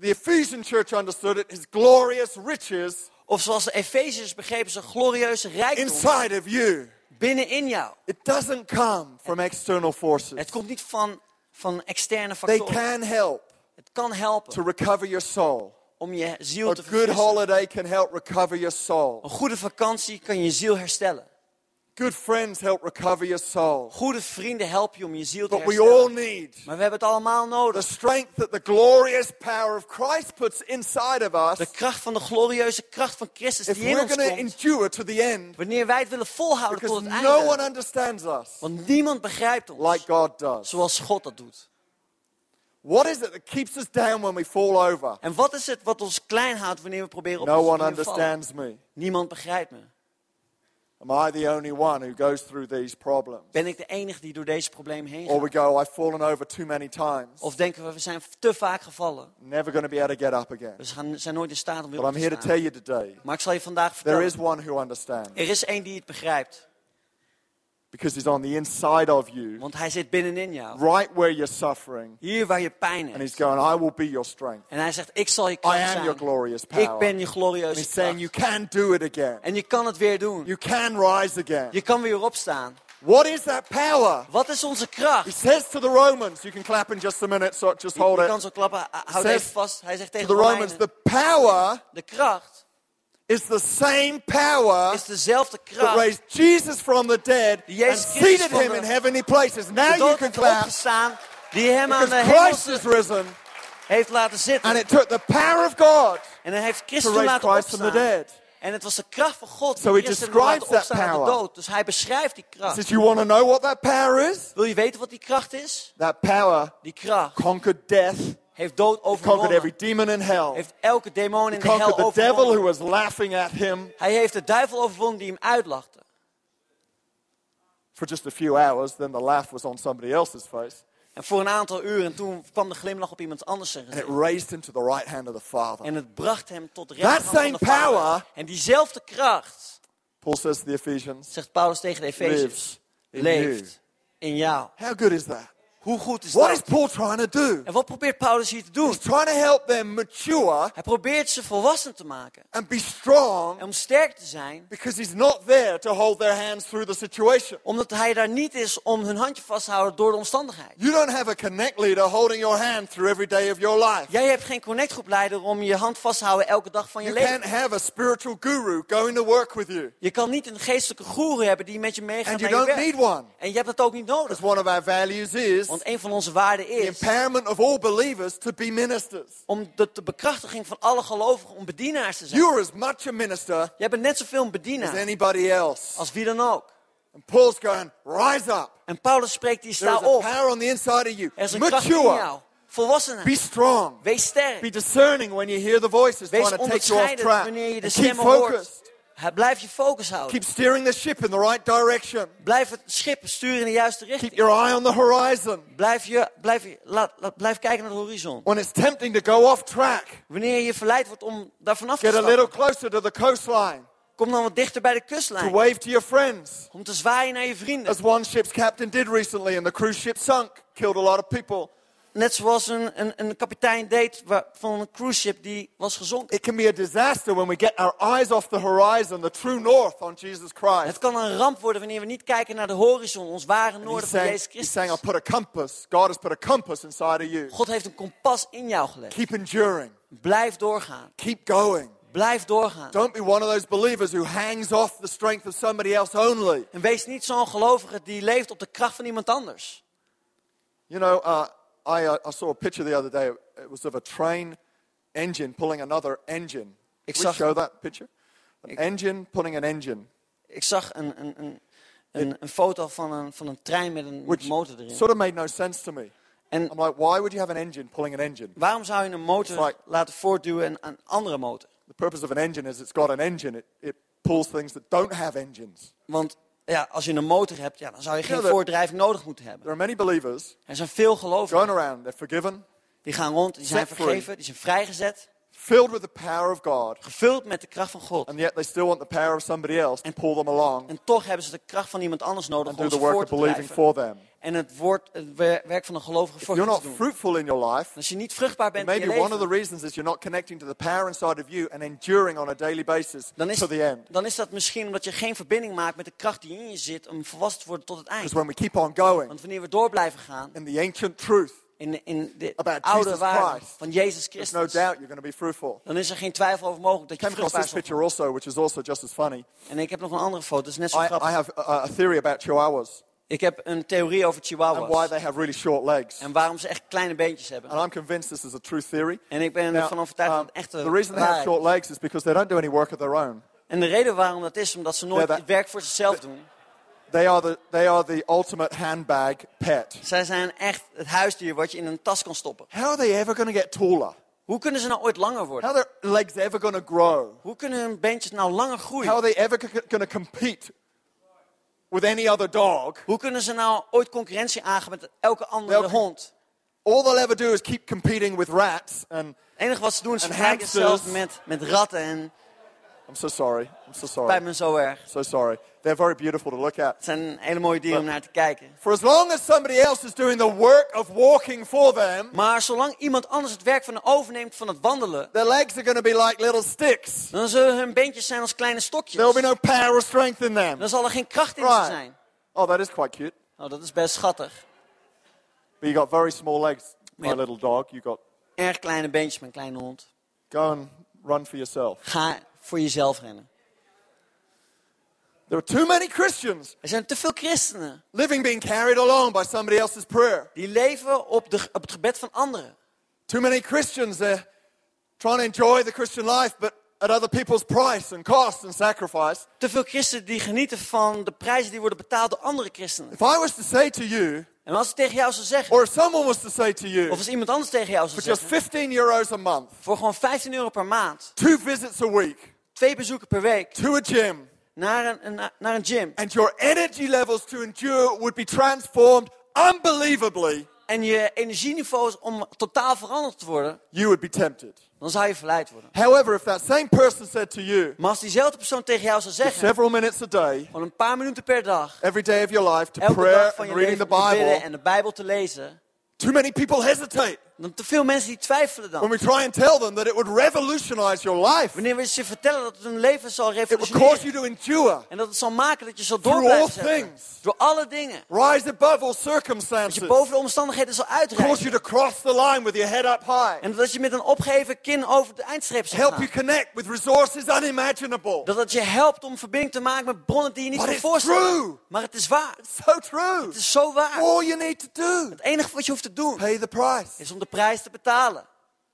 the Ephesian church understood it, his glorious riches Of zoals de Efeziërs begrepen, zijn glorieuze rijkdom inside of you. binnenin jou. It doesn't come from external forces. Het komt niet van, van externe They factoren. can help Het kan to helpen recover your soul. om je ziel A te good verfrissen. holiday can help recover your soul. Een goede vakantie kan je ziel herstellen. Good friends help recover your soul. Goede vrienden helpen je om je ziel te But we herstellen. all need Maar we hebben het allemaal the nodig. strength that the glorious power of Christ puts inside of us De kracht van de glorieuze kracht van Christus die in ons komt. endure to the end Wanneer wij het willen volhouden tot het no one einde. understands us Want niemand begrijpt ons like God does. zoals God dat doet. What is it that keeps us down when we fall over? En wat is het wat ons klein houdt wanneer we proberen op No te one wanneer we vallen? understands me. Niemand begrijpt me. Am I the only one who goes through these problems? Ben ik de enige die door deze problemen heen Or gaat? we go, I've fallen over too many times. Of denken we, we zijn te vaak gevallen. Never going to be able to get up again. We gaan, zijn nooit in staat om weer But op I'm te here to staan. tell you today Maar ik zal je vandaag there vertellen. is one who understands Er is één die het begrijpt. Because he's on the inside of you, Want hij zit binnenin jou. right where you're suffering. Hier waar je pijn And he's going, I will be your strength. En hij zegt, ik zal je I am zijn. your glorious power. Ik ben je And glorieuze he's saying, you kracht. can do it again. En je kan het weer doen. You can rise again. Je kan weer opstaan. What is that power? Wat is onze He kracht? says to the Romans, you can clap in just a minute, so just Je, hold je kan it. zo klappen. Houd even vast. Hij zegt tegen the de Romans, the power de kracht is the same power is dezelfde that raised Jesus from the dead Die Jezus seated him in heavenly places. Now you can clap die hem aan de Christ is risen heeft laten and it took the power of God En hij heeft to Christus raise laten Christ from the dead. En het was de kracht van God So die he Christus heeft laten describes that opstaan uit de power. dood. Dus hij beschrijft die kracht. says, you want to know what that power is? Wil je weten wat die kracht is? That power Die kracht conquered death, heeft dood conquered overwonnen. every demon in hell, Heeft elke demon in de conquered hel the devil who overwonnen. was laughing at him Hij heeft de duivel overwonnen die hem uitlachte. for just a few hours. Then the laugh was on somebody else's face. En voor een aantal uren toen kwam de glimlach op iemand anders zijn And it gezicht. raised him to the right hand of the Father. En het bracht hem tot de rechterhand van de Vader. power- En diezelfde kracht, Paul says to the Ephesians, zegt Paulus tegen de Efeziërs, leeft in jou. How good is that? Hoe goed is What is dat? Paul trying to do? En wat probeert Paulus hier te doen? He's trying to help them mature Hij probeert ze volwassen te maken. and be strong En om sterk te zijn, because he's not there to hold their hands through the situation. omdat hij daar niet is om hun handje vast te houden door de omstandigheid. You don't have a connect leader holding your hand through every day of your life. Jij hebt geen connectgroepleider om je hand vast te houden elke dag van je You leven. can't have a spiritual guru going to work with you. Je kan niet een geestelijke goeroe hebben die met je meegaat And naar you je don't werk. need one. En je hebt dat ook niet nodig. Because one of our values is Want een van onze waarden the is empowerment of all believers to be ministers. om de, de bekrachtiging van alle gelovigen om bedienaars te zijn. You are as much a minister Jij bent net zoveel een as bedienaar anybody else. als wie dan ook. And Paul's going, rise up. En Paulus spreekt die There sta is a op. power on the inside of you. Er is een kracht in jou. Volwassenheid. Be strong. Wees sterk. Be discerning when you hear the voices Wees trying to take you off track. wanneer je de stemmen hoort. Blijf je focus houden. Keep steering the ship in the right direction. Blijf het schip sturen in de juiste Keep richting. your eye on the horizon. Blijf, je, blijf, je, laat, laat- blijf kijken naar de horizon. When it's tempting to go off track, Wanneer je verleid wordt om daar vanaf te get a little stappen, closer to the coastline. kom dan wat dichter bij de To kustlijn. wave to your friends. Om te zwaaien naar je vrienden. As one ship's captain did recently, and the cruise ship sunk, killed a lot of people. Net zoals een, een, een kapitein deed van een cruise ship die was gezonken. It can be a disaster when we get our eyes off the horizon, the true north on Jesus Het Christ. kan een ramp worden wanneer we niet kijken naar de horizon, ons ware noorden van Jezus he's saying, I Christus. put a compass. God has put a compass inside of you. God heeft een kompas in jou gelegd. Keep enduring. Blijf doorgaan. Keep going. Blijf doorgaan. Don't be one of those believers who hangs off the strength of somebody else only. En wees niet zo'n gelovige die leeft op de kracht van iemand anders. You know, uh, I, uh, I saw a picture the other day. It was of a train engine pulling another engine. Ik zag- show that picture? An Ik- engine pulling an engine. Ik zag een, een, een, een, een foto van een, van een trein met een Which motor erin. sort of made no sense to me. En I'm like, why would you have an engine pulling an engine? waarom zou je een motor like- laten voortduwen en een andere motor? The purpose of an engine is it's got an engine. It, it pulls things that don't have engines. Want ja, als je een motor hebt, ja, dan zou je geen voordrijving nodig moeten hebben. There are many believers Er zijn veel gelovigen going around. They're forgiven, die gaan rond, die zijn free. vergeven, die zijn vrijgezet, filled with the power of God, gevuld met de kracht van God. and yet they still want the power of somebody else to pull them along En toch hebben ze de kracht van iemand anders nodig and om ze the work voor of te drijven. for them. En het, woord, het wer- werk van een gelovige voor you're not fruitful in your life, Als je niet vruchtbaar bent in je maybe one of the leven, reasons is you're not connecting to the power inside of you and enduring on a daily basis dan is, to the end. dan is dat misschien omdat je geen verbinding maakt met de kracht die in je zit om volwassen te worden tot het eind. When we keep on going Want wanneer we door blijven gaan in the ancient truth, in, in de About oude waarde van Jezus there's no Christus, doubt you're going to be fruitful. dan is er geen twijfel over mogelijk dat I je came vruchtbaar this picture also, which is also just as funny. En ik heb nog een andere foto, dat is net zo I, I grappig. have a, a theory about chihuahuas Ik heb een theorie over and why chihuahuas. they have really short legs. En waarom ze echt kleine beentjes hebben. And I'm convinced this is a true theory. En ik ben ervan overtuigd dat um, het echt the reason they have short legs is because they don't do any work of their own. En de reden waarom dat is, omdat ze nooit het werk voor zichzelf doen. They are the, they are the ultimate handbag pet. Zij zijn echt het huisdier wat je in een tas kan stoppen. How are they ever going to get taller? Hoe kunnen ze nou ooit langer worden? How are their legs ever going to grow? Hoe kunnen hun beentjes nou langer How groeien? are they ever going to compete with any other dog? Hoe kunnen ze nou ooit concurrentie aangaan met elke andere Welke- hond? All they'll ever do is keep competing with rats. And Het enige wat ze doen is En vergelijken zichzelf met, met ratten en I'm so sorry. I'm so sorry. me zo erg. So sorry. They're very beautiful to look at. Het zijn hele mooie dieren om naar te kijken. For as long as somebody else is doing the work of walking for them, Maar zolang iemand anders het werk van hen overneemt van het wandelen, their legs are going to be like little sticks. dan zullen hun beentjes zijn als kleine stokjes. There will be no power or strength in them. Dan zal er geen kracht in ze Right. zijn. Oh, that is quite cute. Oh, dat is best schattig. But you got very small legs, my Yep. little dog. You got Erg kleine beentjes een kleine hond. go and run for yourself. Ga voor jezelf rennen. There are too many Christians Er zijn te veel christenen living being carried along by somebody else's prayer. die leven op, de, op het gebed van anderen. Too many Christians they're trying to enjoy the Christian life, but at other people's price and cost and sacrifice. Te veel christenen die genieten van de prijzen die worden betaald door andere christenen. If I was to say to you, En als ik tegen jou zou zeggen, or if someone was to say to you, of als iemand anders tegen jou zou for just zeggen, 15 euros a month, voor gewoon 15 euro per maand, two visits a week twee bezoeken per week, to a gym, naar een, een- naar een gym. and your energy levels to endure would be transformed unbelievably, En je energieniveau is om totaal veranderd te worden, you would be tempted. dan zou je verleid worden. However, if that same person said to you, Maar als diezelfde persoon tegen jou zou zeggen, several minutes a day, van een paar minuten per dag, every day of your life, to elke prayer dag van and je reading leven the te bidden Bible, en de Bijbel te lezen, too many people hesitate dan te veel mensen die twijfelen when dan. we try and tell them that it would revolutionize your life. Wanneer we ze vertellen dat het hun leven zal It would cause you revolutioneren. to endure, En dat het zal maken dat je zal door Through all blijven zetten. things. Door alle dingen. rise above all Dat circumstances, je boven de omstandigheden zal cause uitreiken. you to cross the line with your head up high, En dat je met een opgeheven kin over de eindstreep zal help gaan. you connect with resources unimaginable. Dat het je helpt om verbinding te maken met bronnen die je niet kan voorstellen. Maar het is waar. It's so true. Het is zo waar. All you need to do, Het enige wat je hoeft te doen pay the price is om de prijs te betalen.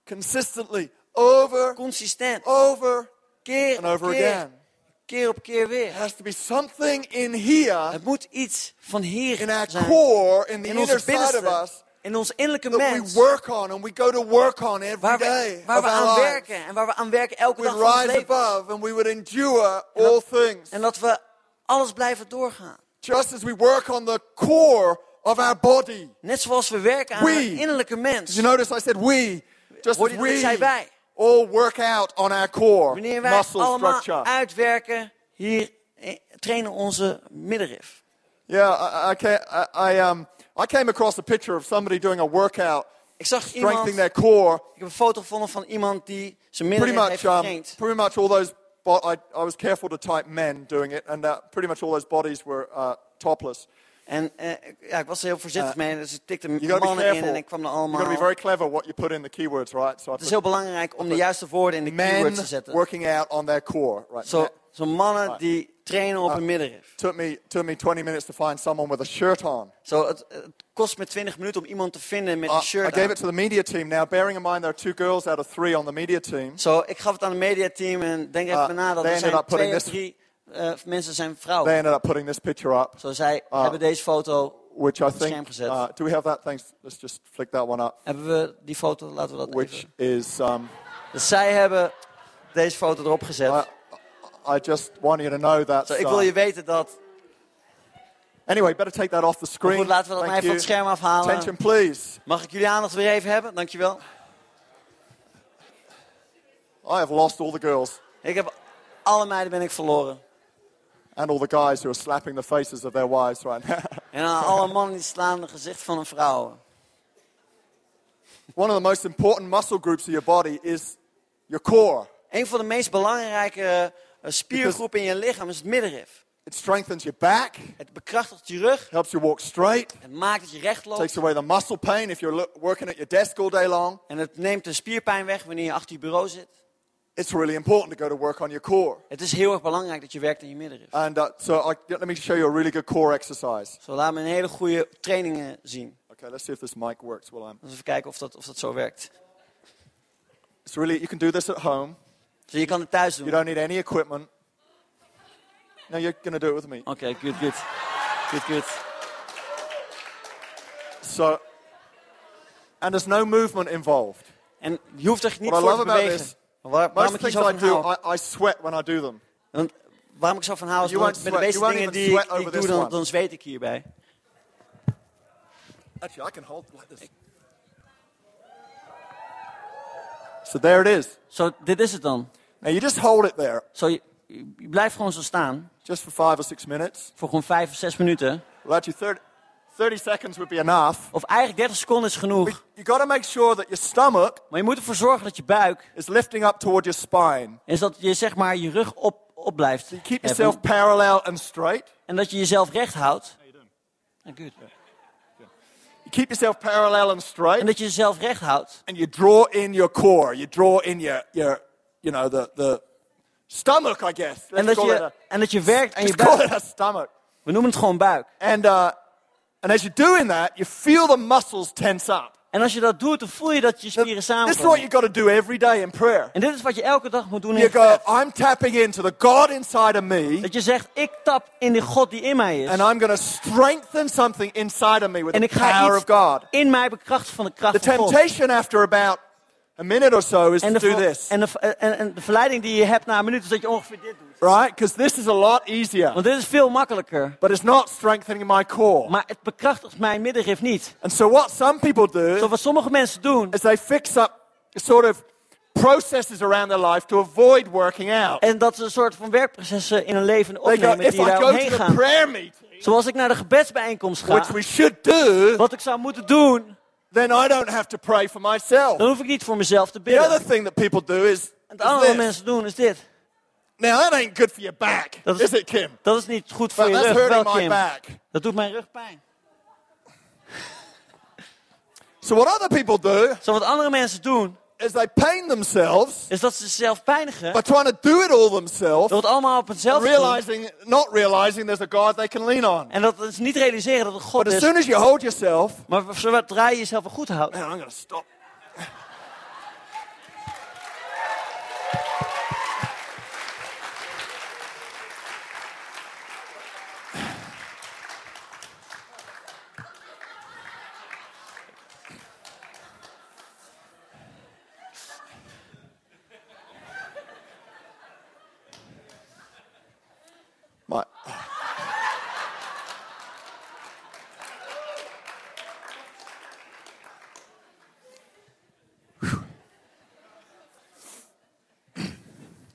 consistently, over, Consistent. over, Keer and over keer. again. Keer op keer weer. There has to be something in here, Het moet iets van hier in our zijn. core, in the In inner side of us, In ons innerlijke mens. work on and we go to work on every Waar day we, waar we aan werken. En waar we aan werken elke dag van ons rise leven. above and we would endure all things. En dat we alles blijven doorgaan. Just as we work on the core of our body. Net zoals we werken aan We. een innerlijke mens. Did you notice I said we? Just Hoorde as je dat ik zei wij? all work out on our core, Wanneer wij muscle allemaal structure. uitwerken, hier eh, trainen onze middenrif. Yeah, I, I, ca- I, I, um, I came across a picture of somebody doing a workout, Ik zag iemand, strengthening their core. heb een foto gevonden van iemand die zijn Pretty middenrif heeft much, um, pretty much all those. I, I was careful to type men doing it, and uh, pretty much all those bodies were uh, topless. En eh, ja, ik was er heel voorzichtig Uh, mee, dus ik tikte mannen in en ik kwam er allemaal. got to be very clever what you put in the keywords, right? So I Het is heel belangrijk om de juiste woorden in de keywords te zetten. working out on their core, right? Zo, That zo mannen Right. die trainen op Uh, een middenrif. took me took me 20 minutes to find someone with a shirt on. Zo, het, het kost me 20 minuten om iemand te vinden met Uh, een I shirt gave aan. it to the media team. Now, bearing in mind there are two girls out of three on the media team. Zo, ik gaf het aan het mediateam en denk even Uh, na dat er zijn twee of drie eh, mensen zijn They vrouwen. ended up putting this picture up, Zo, zij Ah. hebben deze foto, which I het scherm think. gezet. Uh, do we have that? Thanks. Let's just flick that one up. hebben we die foto, laten we dat Which even. is. Um, Dus zij hebben deze foto erop gezet. I, I just want you to know that. Zo, ik wil je weten dat. anyway, better take that off the Maar screen. goed, laten we dat maar Thank even van het scherm afhalen. Attention, please. Mag ik jullie aandacht weer even hebben? Dankjewel. I have lost all the girls Ik heb alle meiden ben ik verloren. And all the guys who are slapping the faces of their wives right now. [laughs] En alle mannen die slaan het gezicht van een vrouw. One of the most important muscle groups of your body is your core. Een van de meest belangrijke eh, spiergroepen in je lichaam is het middenrif. It strengthens your back, Het bekrachtigt je rug. helps you walk straight, Het maakt dat je recht loopt. takes away the muscle pain if you're working at your desk all day long. En het neemt de spierpijn weg wanneer je achter je bureau zit. It's really important to go to work on your core. Het is heel erg belangrijk dat je werkt aan je middenrif. And uh, so I, let me show you a really good core exercise. Zo laat me een hele goede trainingen zien. Okay, let's see if this mic works while I'm. Dus even kijken of dat, of dat zo werkt. It's really you can do this at home. Dus je kan het thuis doen. You Oké, don't need any equipment. No, you're going to do it with me. good, good. Good, good. So, and there's no movement involved. En je hoeft er niet What I voor te love about bewegen. this, waar- waarom Most ik things zo van do, hou. I, I sweat when I do them. Want waarom ik zo van hou is met de sweat- meeste you won't dingen die, ik- die ik over doe, this dan, one. dan zweet ik hierbij. Actually, I can hold like this. So there it is. Zo, dit is het dan. Now you just hold it there, Zo, je, je blijft gewoon zo staan. just for five or six minutes. Voor gewoon vijf of zes minuten. Well, actually, 30, 30 seconds would be enough. Of eigenlijk 30 seconden is genoeg. But you got to make sure that your stomach Maar je moet ervoor zorgen dat je buik, is lifting up toward your spine. is dat je zeg maar je rug op, op blijft. You keep hebben. yourself parallel and straight. En dat je jezelf recht houdt. Ah, good. You keep yourself parallel and straight. En dat je jezelf recht houdt. and you draw in your core. You draw in your, your you know, the, the stomach, I guess. En Let's dat, call, it je, a, en dat je werkt aan je buik. it a stomach. We noemen het gewoon buik. And, uh, and as you're doing that, you feel the muscles tense up. En als je dat doet, dan voel je dat je spieren This is what samenkomen. you got to do every day in prayer. En dit is wat je elke dag moet doen in You go. I'm tapping into the God inside of me, Dat je zegt, ik tap in de God die in mij is. and I'm going to strengthen something inside of me with En the ik ga power of iets God. in mij bekrachtigen van de kracht The van God. temptation after about a minute or so is En to do this, en, de, en, en de verleiding die je hebt na een minuut is dat je ongeveer dit doet. right? Because this is a lot easier, Want dit is veel makkelijker. but it's not strengthening my core. Maar het bekrachtigt mijn middenrif niet. And so what some people do Zo wat sommige mensen doen, is they fix up sort of processes around their life to avoid working out. En dat ze een soort van werkprocessen in hun leven go, opnemen if die daar go omheen gaan. Zoals ik naar de gebedsbijeenkomst ga, which we should do, wat ik zou moeten doen, then I don't have to pray for myself. dan hoef ik niet voor mezelf te The other thing that people do is, En het andere mensen doen is dit. Now that ain't good for your back, Dat is- is it, Kim? Dat is niet goed voor But je rug, wel hurting my Kim. back. Dat doet mijn rug pijn. So what other people do So wat andere mensen doen, is they pain themselves is dat ze zichzelf pijnigen. by trying to do it all themselves, Door het allemaal op hetzelfde te doen. realizing, not realizing there's a God they can lean on. En dat ze niet realiseren dat het God But as is. soon as you hold yourself, Maar zodra je jezelf goed houdt. man, I'm to stop. My,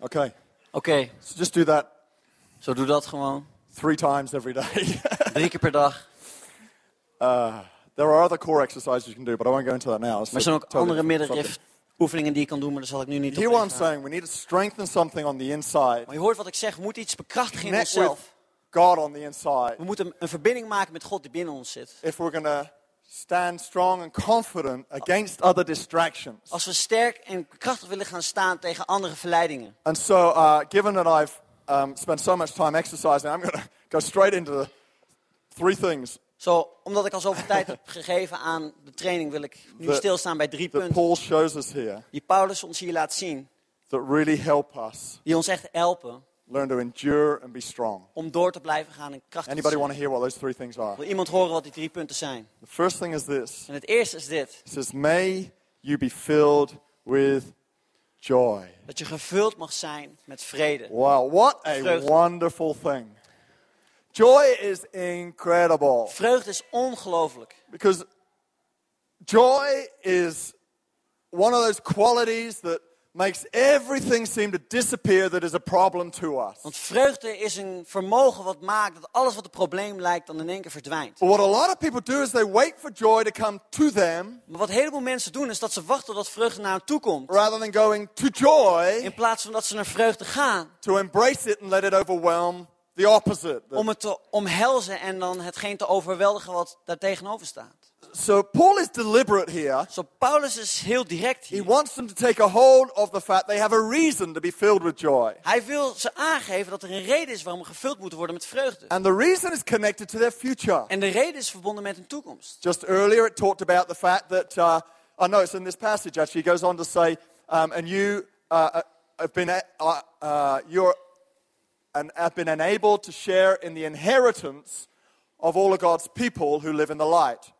okay, Oké, so just do that zo doe dat gewoon. three times every day. [laughs] Drie keer per dag. there are other core exercises you can do, but I won't go into that now. Maar er zijn ook totally andere middenrif oefeningen die je kan doen, maar daar zal ik nu niet op I'm ingaan. saying? We need to strengthen something on the inside. Maar je hoort wat ik zeg, we moeten iets bekrachtigen in onszelf. God on the inside. We moeten een verbinding maken met God die binnen ons zit. If we're to stand strong and confident against other distractions. Als we sterk en krachtig willen gaan staan tegen andere verleidingen. And so, uh, given that I've um, spent so much time exercising, I'm going [laughs] to go straight into the three things Zo, omdat ik al zoveel tijd heb gegeven aan de training, wil ik nu The- stilstaan bij drie that punten. Paul shows us here Die Paulus ons hier laat zien. that really help us Die ons echt helpen learn to endure and be strong. om door te blijven gaan en krachtig te Anybody zijn. want to hear what those three things are? Wil iemand horen wat die drie punten zijn? The first thing is this En het eerste is dit. it says, May you be filled with joy. Dat je gevuld mag zijn met vrede. Wow, what a Vreugde. wonderful thing. Joy is incredible Vreugde is ongelooflijk. because joy is one of those qualities that makes everything seem to disappear that is a problem to us. Want vreugde is een vermogen wat maakt dat alles wat een probleem lijkt dan in één keer verdwijnt. But what a lot of people do is they wait for joy to come to them Maar wat een heleboel mensen doen is dat ze wachten tot vreugde naar hen toe komt. rather than going to joy In plaats van dat ze naar vreugde gaan. to embrace it and let it overwhelm the opposite. Om het te omhelzen en dan hetgeen te overweldigen wat daar tegenover staat. So Paul is deliberate here. Zo Paulus is heel direct here. He wants them to take a hold of the fact they have a reason to be filled with joy. Hij wil ze aangeven dat er een reden is waarom we gevuld moeten worden met vreugde. And the reason is connected to their future. En de reden is verbonden met een toekomst. Just earlier, it talked about the fact that, uh, I know it's in this passage actually, it goes on to say, um, and you uh, uh, have been, uh, uh, you're, and have been enabled to share in the inheritance of all of God's people who live in the light.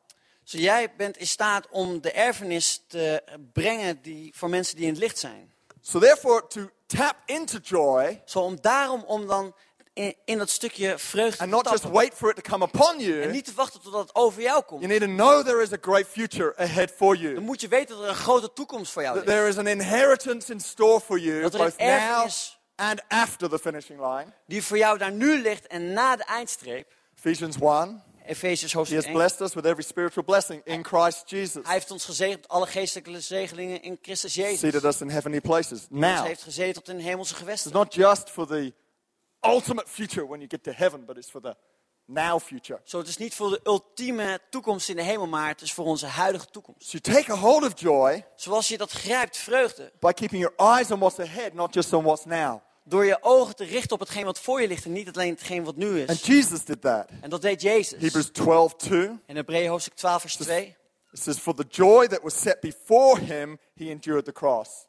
Zo jij bent in staat om de erfenis te brengen die, voor mensen die in het licht zijn. So therefore, to tap into joy Zo om daarom om dan in, in dat stukje vreugde and te not just wait for it to come upon En you, niet te wachten totdat het over jou you komt. need to know there is a great future ahead for Dan you. moet je weten dat er een grote toetoekomst voor jou That ligt. there is an inheritance in store for you, Dat er both now and after the finishing line. die voor jou daar nu ligt en na de eindstreep. Ephesians 1. He hoofdstuk has 1. blessed us with every spiritual blessing in Christ Jesus. Hij heeft ons gezegend met alle geestelijke zegelingen in Christus Jezus. Seated us in heavenly places. Now, heeft gezeteld in hemelse it's gewesten. not just for the ultimate future when you get to heaven, but it's for the now future. Zo, het is niet voor de ultieme toekomst in de hemel, maar het is voor onze huidige toekomst. So you take a hold of joy Zoals je dat grijpt, vreugde, by keeping your eyes on what's ahead, not just on what's now. Door je ogen te richten op hetgeen wat voor je ligt en niet alleen hetgeen wat nu And is. Jesus did that. En dat deed Jezus. Hebrews 12, 2. In Hebreeën hoofdstuk 12 vers 2. It says, For the joy that was set before him, he endured the cross.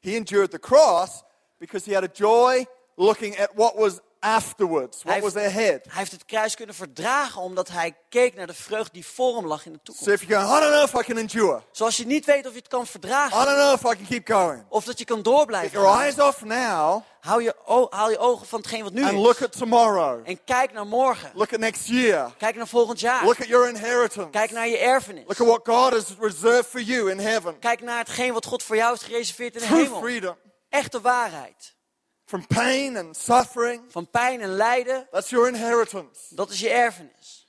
He endured the cross because he had a joy looking at what was afterwards, what Hij was heeft- ahead. Hij heeft het kruis kunnen verdragen omdat hij keek naar de vreugde die voor hem lag in de toekomst. So if you go, I don't know if I can endure, Zoals je niet weet of je het kan I verdragen don't know if I can keep going. of dat je kan door Get blijven your eyes off now Hou je, haal je ogen van hetgeen wat nu and is. look at tomorrow. En kijk naar morgen. Look at next year. Kijk naar volgend jaar. Look at your inheritance. Kijk naar je erfenis. Look at what God has reserved for you in heaven. Kijk naar hetgeen wat God voor jou heeft gereserveerd in de True hemel. freedom Echte waarheid. From pain and suffering. Van pijn en lijden, That's your inheritance. dat is je erfenis.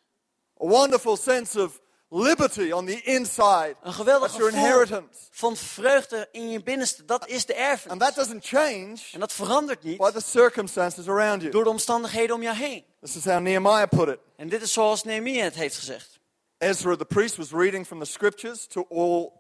A wonderful sense of liberty on the inside. Een geweldig That's your gevoel inheritance. van vreugde in je binnenste, dat is de And erfenis. that doesn't change En dat verandert niet by the circumstances around you. door de omstandigheden om jou heen. This is how Nehemiah put it. En dit is zoals Nehemia het heeft gezegd. Ezra the priest was reading from the scriptures to all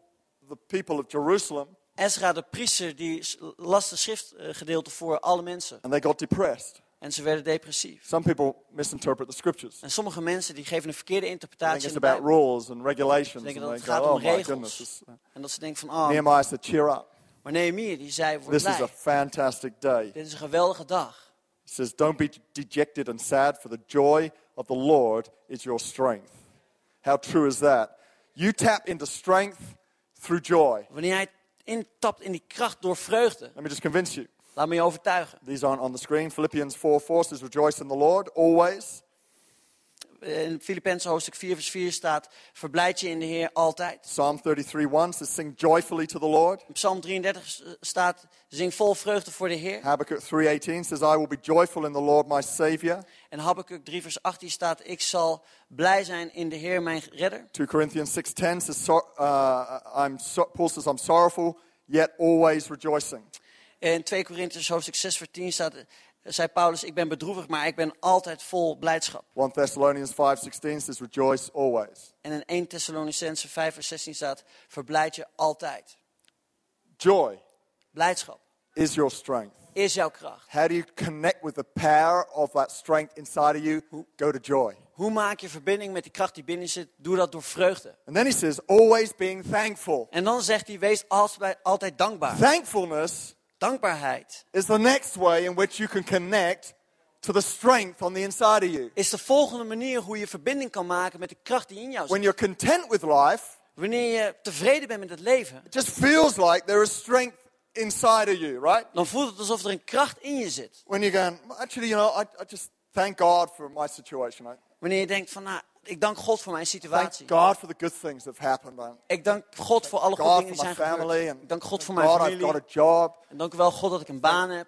the people of Jerusalem, Ezra, de priester, die las de schriftgedeelte voor alle mensen. and they got depressed. En ze werden depressief. Some people misinterpret the scriptures. En sommige mensen die geven een verkeerde interpretatie it's in de about rules and regulations. Ze denken dat het gaat oh om my regels. this- En dat ze denken van, ah, Nehemiah said, cheer up. maar Nehemia die zei, word This is a fantastic day. Dit is een geweldige dag. He says, don't be dejected and sad, for the joy of the Lord is your strength. How true is that? You tap into strength through joy. Wanneer hij intapt in die kracht door vreugde, Let me just convince you. laat me je overtuigen. These aren't on the screen. Philippians 4 4 says, rejoice in the Lord always. In Filippenzen hoofdstuk 4 vers 4 staat, verblijd je in de Heer altijd. Psalm 33 1 says, sing joyfully to the Lord. Psalm 33 staat, zing vol vreugde voor de Heer. Habakkuk 3:18 says, I will be joyful in the Lord my Savior. En Habakkuk 3 vers 18 staat, ik zal blij zijn in de Heer mijn redder. 2 Corinthians 6:10 says, so, uh, I'm so, Paul says, I'm sorrowful, yet always rejoicing. In 2 Korintiërs hoofdstuk 6 vers 10 staat, zei Paulus, ik ben bedroevig, maar ik ben altijd vol blijdschap. 1 Thessalonians 5:16 says, rejoice always. En in 1 Thessalonicense 5 vers 16 staat, verblijd je altijd. Joy Blijdschap is your strength. is jouw kracht. How do you connect with the power of that strength inside of you? Go to joy. Hoe maak je verbinding met die kracht die binnen zit? Doe dat door vreugde. And then he says, always being thankful. En dan zegt hij, wees altijd, altijd dankbaar. Thankfulness Dankbaarheid is the next way in which you can connect to the strength on the inside of you. is de volgende manier hoe je verbinding kan maken met de kracht die in jou When zit. you're content with life, Wanneer je tevreden bent met het leven, it just feels like there is strength inside of you, right? dan voelt het alsof er een kracht in je zit. When you're going, actually, you know, I, I just thank God for my situation. I Wanneer je denkt van, nou, ik dank God voor mijn thank situatie. God for the good things that have happened. man. Ik dank God voor alle goede God dingen die zijn gebeurd. And Ik dank God voor mijn God, I've got familie. a job. En dank u wel God dat ik een baan heb.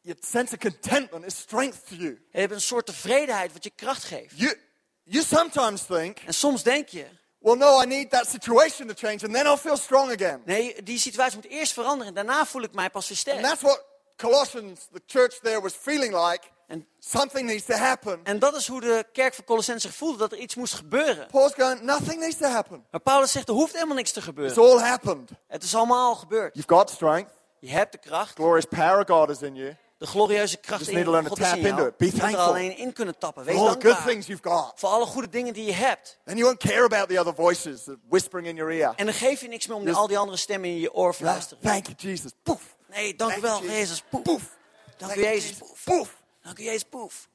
Your sense of contentment is strength to you. Je hebt een soort tevredenheid wat je kracht geeft. You, you sometimes think, En soms denk je, well, no, I need that situation to change, and then I'll feel strong again. nee, die situatie moet eerst veranderen. Daarna voel ik mij pas weer And sterk. that's what Colossians, the church there, was feeling like. En, Something needs to happen. en dat is hoe de kerk van Colossense zich voelde, dat er iets moest gebeuren. Paul's going, nothing needs to happen. Maar Paulus zegt, er hoeft helemaal niks te It's gebeuren. all happened. Het is allemaal al gebeurd. You've got strength. Je hebt de kracht. Glorious power of God is in you. De glorieuze kracht Just in need to learn to God is in jou. into it. Be Je moet er thankful. alleen in kunnen tappen. Wees For all the good dankbaar. things you've got. Voor alle goede dingen die je hebt. And you won't care about the other voices that whispering in your ear. En dan geef je niks meer om Dus- al die andere stemmen in je oor Yeah, fluisteren. Thank you, Jesus. Poof. Nee, dank u Thank wel, you, Jezus. Poef. Poof. Dank u, Jezus. Jesus. Poef. Poof. Dank u, Jezus. Poef.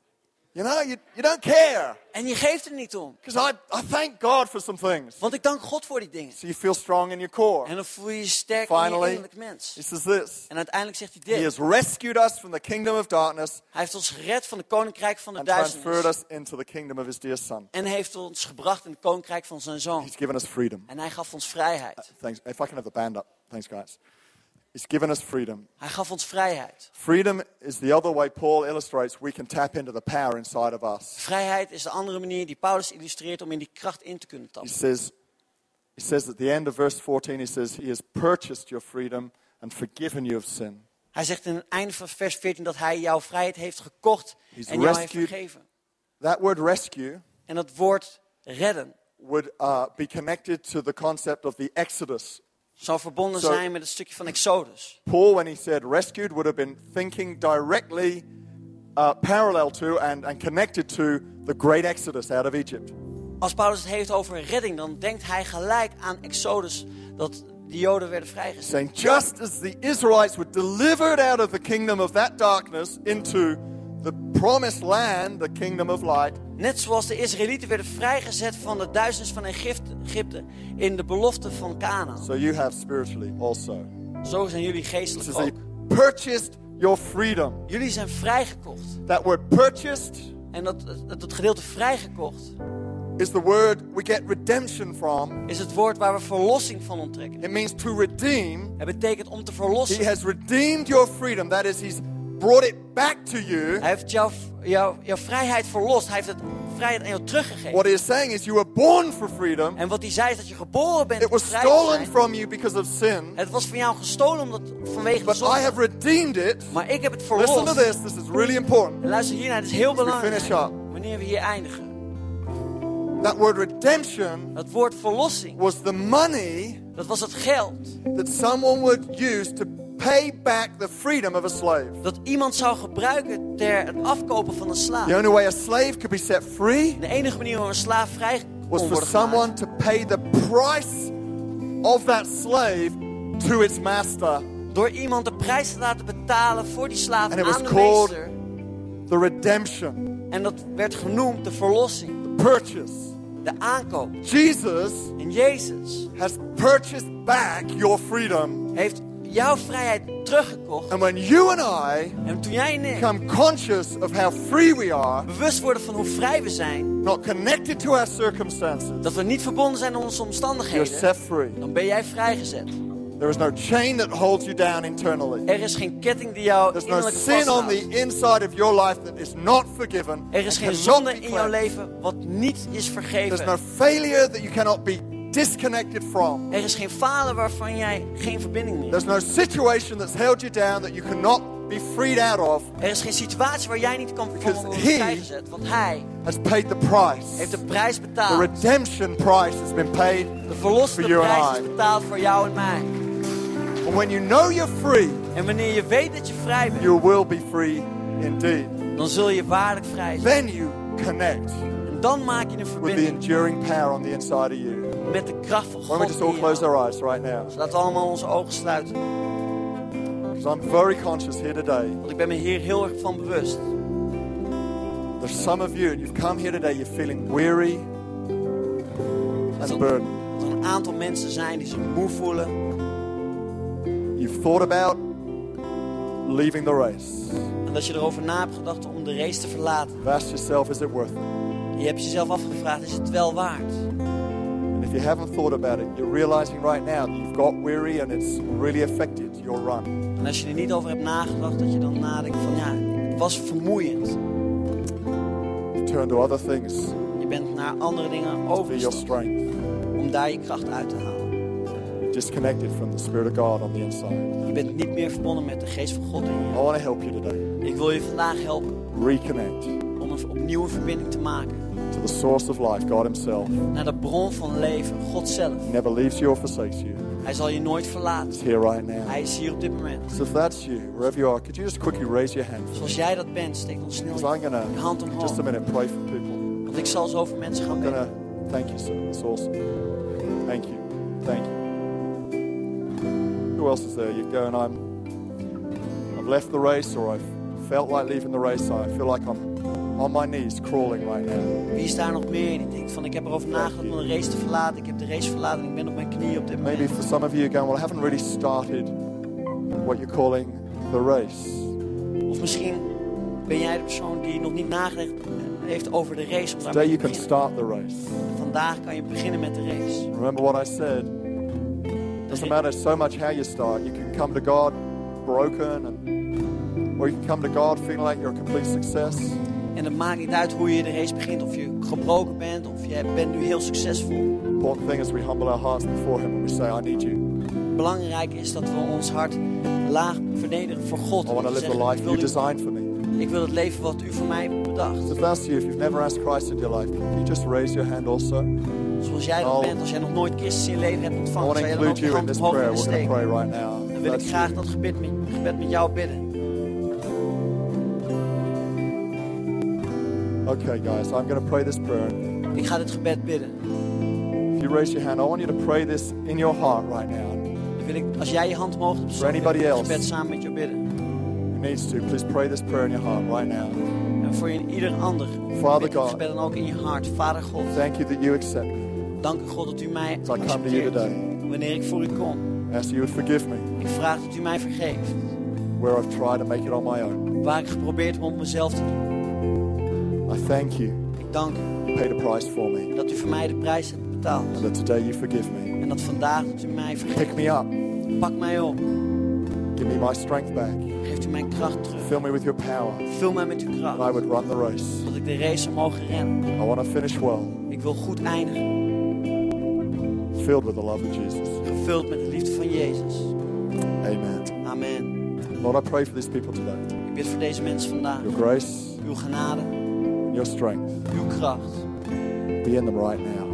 You know, you, you don't care. En je geeft er niet om. Because I, I thank God for some things. Want ik dank God voor die dingen. So you feel strong in your core. En dan voel je je sterk in je Finally, innerlijk mens. he says this. En uiteindelijk zegt hij He dit. has rescued us from the kingdom of darkness Hij heeft ons gered van het koninkrijk van de and transferred duisternis. us into the kingdom of his dear son. En heeft ons gebracht in het koninkrijk van zijn zoon. He's given us freedom. En hij gaf ons vrijheid. Thanks. If I can have the band up. Thanks, guys. He's given us freedom. Hij gaf ons vrijheid. Freedom is the other way Paul illustrates we can tap into the power inside of us. Vrijheid is de andere manier die Paulus illustreert om in die kracht in te kunnen He tappen. says, he says at the end of verse 14, he says, He has purchased your freedom and forgiven you of sin. Hij zegt in het einde van vers 14 dat hij jouw vrijheid heeft gekocht He's en jou heeft rescued- vergeven. That word rescue En dat woord redden would uh, be connected to the concept of the Exodus. Zou verbonden Zo- zijn met het stukje van Exodus. Paul, when he said rescued, would have been thinking directly uh, parallel to and, and connected to the great Exodus out of Egypt. Als Paulus het heeft over redding, dan denkt hij gelijk aan Exodus, dat de Joden werden vrijgezet. Saying, just as the Israelites were delivered out of the kingdom of that darkness into promised land, the kingdom of light, Net zoals de Israëlieten werden vrijgezet van de duisternis van Egypte, in de belofte van Canaan. so you have spiritually also. Zo zijn jullie This geestelijk is ook. a purchased your freedom. Jullie zijn vrijgekocht. That word purchased En dat, dat, dat gedeelte vrijgekocht is the word we get redemption from. is het woord waar we verlossing van onttrekken. It means to redeem. Het betekent om te He verlossen. has redeemed your freedom. That is, He's brought it back to you. Hij heeft jouw, jouw, jouw vrijheid verlost. Hij heeft het vrijheid aan jou teruggegeven. What He is saying is, you were born for freedom. En wat hij zei is dat je geboren bent It was stolen from you because of sin, Het was van jou gestolen omdat, vanwege de but I have redeemed it. Maar ik heb het Listen to verlost. this. This is really important. En luister hiernaar, het is heel belangrijk. finish up. Wanneer we hier eindigen. That word redemption Het woord verlossing, was the money dat was het geld that someone would use to pay back the freedom of a slave. dat iemand zou gebruiken ter het afkopen van een slaaf. The only way a slave could be set free De enige manier waarop een slaaf vrij was kon for worden someone to pay the price of that slave to its master. door iemand de prijs te laten betalen voor die slaaf And it was aan de called- meester. The redemption, En dat werd genoemd de verlossing, the purchase. de aankoop. Jesus En Jezus has purchased back your freedom. heeft jouw vrijheid teruggekocht. And when you and I En toen jij en ik become conscious of how free we are, bewust worden van hoe vrij we zijn, not connected to our circumstances, dat we niet verbonden zijn aan onze you're omstandigheden, set free. dan ben jij vrijgezet. There is no chain that holds you down internally. Er is geen ketting die jou There's no innerlijk sin on the inside of your life that is not forgiven. Er is geen zonde in jouw leven wat niet is There's no vergeven. failure that you cannot be disconnected from. Er is geen falen waarvan jij geen verbinding meer There's no situation that's held you down that you cannot be freed out of. Er is geen situatie waar jij niet kan Because van worden he- vrijgezet. Want hij Has paid the price. heeft de prijs The redemption price has been paid. De verlossende for you and prijs I. is betaald voor jou en mij. And when you know you're free, En wanneer je weet dat je vrij bent, you will be free indeed. dan zul je waarlijk vrij zijn. Then you connect En dan maak je een with the enduring power on the inside of you. Met de kracht van Why don't God. we just all in close jou. our eyes right now? Dus laten we allemaal onze ogen sluiten. I'm very conscious here today. Want ik ben me hier heel erg van bewust. There's some of you, and you've come here today, you're feeling weary and burdened. Dat er een aantal mensen zijn die zich moe voelen. You've thought about leaving the race. En dat je erover na hebt gedacht om de race te verlaten. Asked yourself, is it worth it? Je hebt jezelf afgevraagd, is het wel waard? If you haven't thought about it, you're realizing right now that you've got weary and it's really affected your run. En als je er niet over hebt nagedacht, dat je dan nadenkt van ja, het was vermoeiend. You've turned to other things Je bent naar andere dingen overgestapt om daar je kracht uit te halen. You're disconnected from the Spirit of God on the inside. Je bent niet meer verbonden met de geest van God in I je. want to help you today. Ik wil je vandaag helpen Reconnect om een opnieuw een verbinding te maken the source of life, God Himself. naar de bron van leven, God zelf. Never leaves you or forsakes you. Hij zal je nooit He's verlaten. here right now. Hij is hier op dit moment. So if that's you, wherever you are, could you just quickly raise your hand? Zoals jij dat bent, steek dan snel Because I'm je going je hand omhoog. just a minute, pray for people. Want ik zal zo voor mensen gaan bidden. thank you, sir. It's awesome. Thank you. Thank you. Who else is there? You're going, I'm, I've left the race or I've felt like leaving the race. I feel like I'm on my knees crawling right now. Wie is daar nog meer die denkt van ik heb erover nagedacht om een race te verlaten. Ik heb de race verlaten en ik ben op mijn knieën op dit moment. Maybe for some of you, going, well, I haven't really started what you're calling the race. Of misschien ben jij de persoon die nog niet nagedacht heeft over de race. Om Today you can start the race. Vandaag kan je beginnen met de race. Remember what I said. It Doesn't matter so much how you start. You can come to God broken, and, or you can come to God feeling like you're a complete success. En het maakt niet uit hoe je de race begint. Of je gebroken bent of je bent nu heel succesvol. important thing is we humble our hearts before Him and we say, I need you. Belangrijk is dat we ons hart laag vernederen voor God. I want to live the life ik, you designed for me. ik wil het leven wat u voor mij bedacht. So if that's you, if you've never asked Christ into your life, can you just raise your hand also? Zoals jij dat bent, als jij nog nooit Christus in je leven hebt ontvangen, zou je dan ook je hand omhoog willen steken. right. Dan wil ik graag dat gebed met, gebed met jou bidden. Okay, guys, I'm going to pray this prayer. Ik ga dit gebed bidden. If you raise your hand, I want you to pray this in your heart right now. Dan wil ik, als jij je hand omhoog hebt, For anybody wil ik het else. gebed samen met jou bidden. And needs to, please pray this prayer in your heart right now. En voor je ieder ander. Father bid dit God. gebed dan ook in je hart. Vader God, Thank you that you accept me. dank u God dat u mij As I come to you accepteert. today. Wanneer ik voor u kom. Ask you would forgive me Ik vraag dat u mij vergeeft. where I've tried to make it on my own. Waar ik geprobeerd heb om mezelf te doen. I thank you. Ik dank u You paid a price for me. dat u voor mij de prijs hebt betaald. And that today you forgive me. En dat vandaag dat u mij vergeeft. Pick me up. Pak mij op. Give me my strength back. Geeft u mijn kracht terug. Fill me with your power. Vul mij met uw And I kracht. would run the race. Dat ik de race zou mogen rennen. I want to finish well. Ik wil goed eindigen. Filled with the love of Jesus. Gevuld met de liefde van Jezus. Amen. Amen. Lord, I pray for these people today. Ik bid voor deze mensen vandaag. Your grace, Uw genade, your strength uw kracht. be in them right now.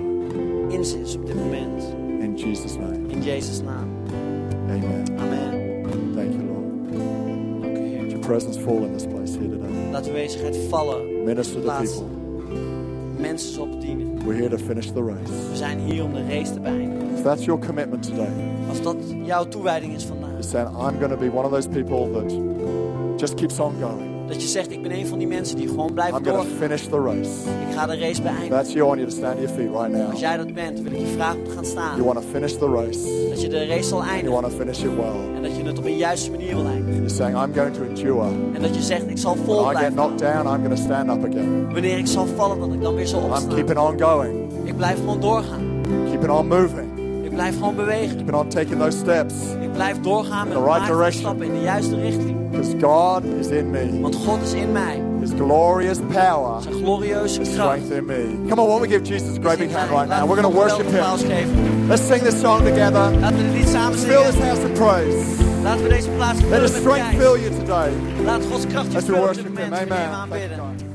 Inzet op dit moment. In Jesus' name. In Jezus' naam. Amen. Amen. Thank you, Lord. Dank u, Heer. Let your presence fall in this place here today. Laat uw wezigheid vallen. Minister to people. Mensen zal bedienen. We're here to finish the race. We zijn hier om de race te beëindigen. If that's your commitment today, Als dat jouw toewijding is vandaag. you're saying, I'm going to be one of those people that just keeps on going. Dat je zegt, ik ben een van die mensen die gewoon blijven I'm to doorgaan. the race. Ik ga de race beëindigen. that's you, I want you to stand to your feet right now. Als jij dat bent, wil ik je vragen om te gaan You staan. want to finish the race. Dat je de race zal And you eindigen. want to finish it well. En dat je het op een juiste manier wil eindigen. You're saying, I'm going to endure. En dat je zegt, ik zal vol When I get blijven. knocked down, I'm going to stand up again. Wanneer ik zal vallen, dat ik dan weer zal I'm opstaan. keeping on going. Ik blijf gewoon doorgaan. Keeping on moving. Blijf gewoon bewegen. Keeping on taking those steps. Ik blijf doorgaan met the right direction. stappen in de juiste richting. Because God is in me. Want God is in mij. His glorious power Zijn glorieuze is kracht. strength in me. Come on, why don't we give Jesus a great big hand right now? We're going to worship Him. Let's sing this song together. Laten we dit lied samen Fill this house with praise. Laten we deze plaats Let vullen His strength fill you today. Laat Gods kracht je vullen op dit worship moment. We Amen.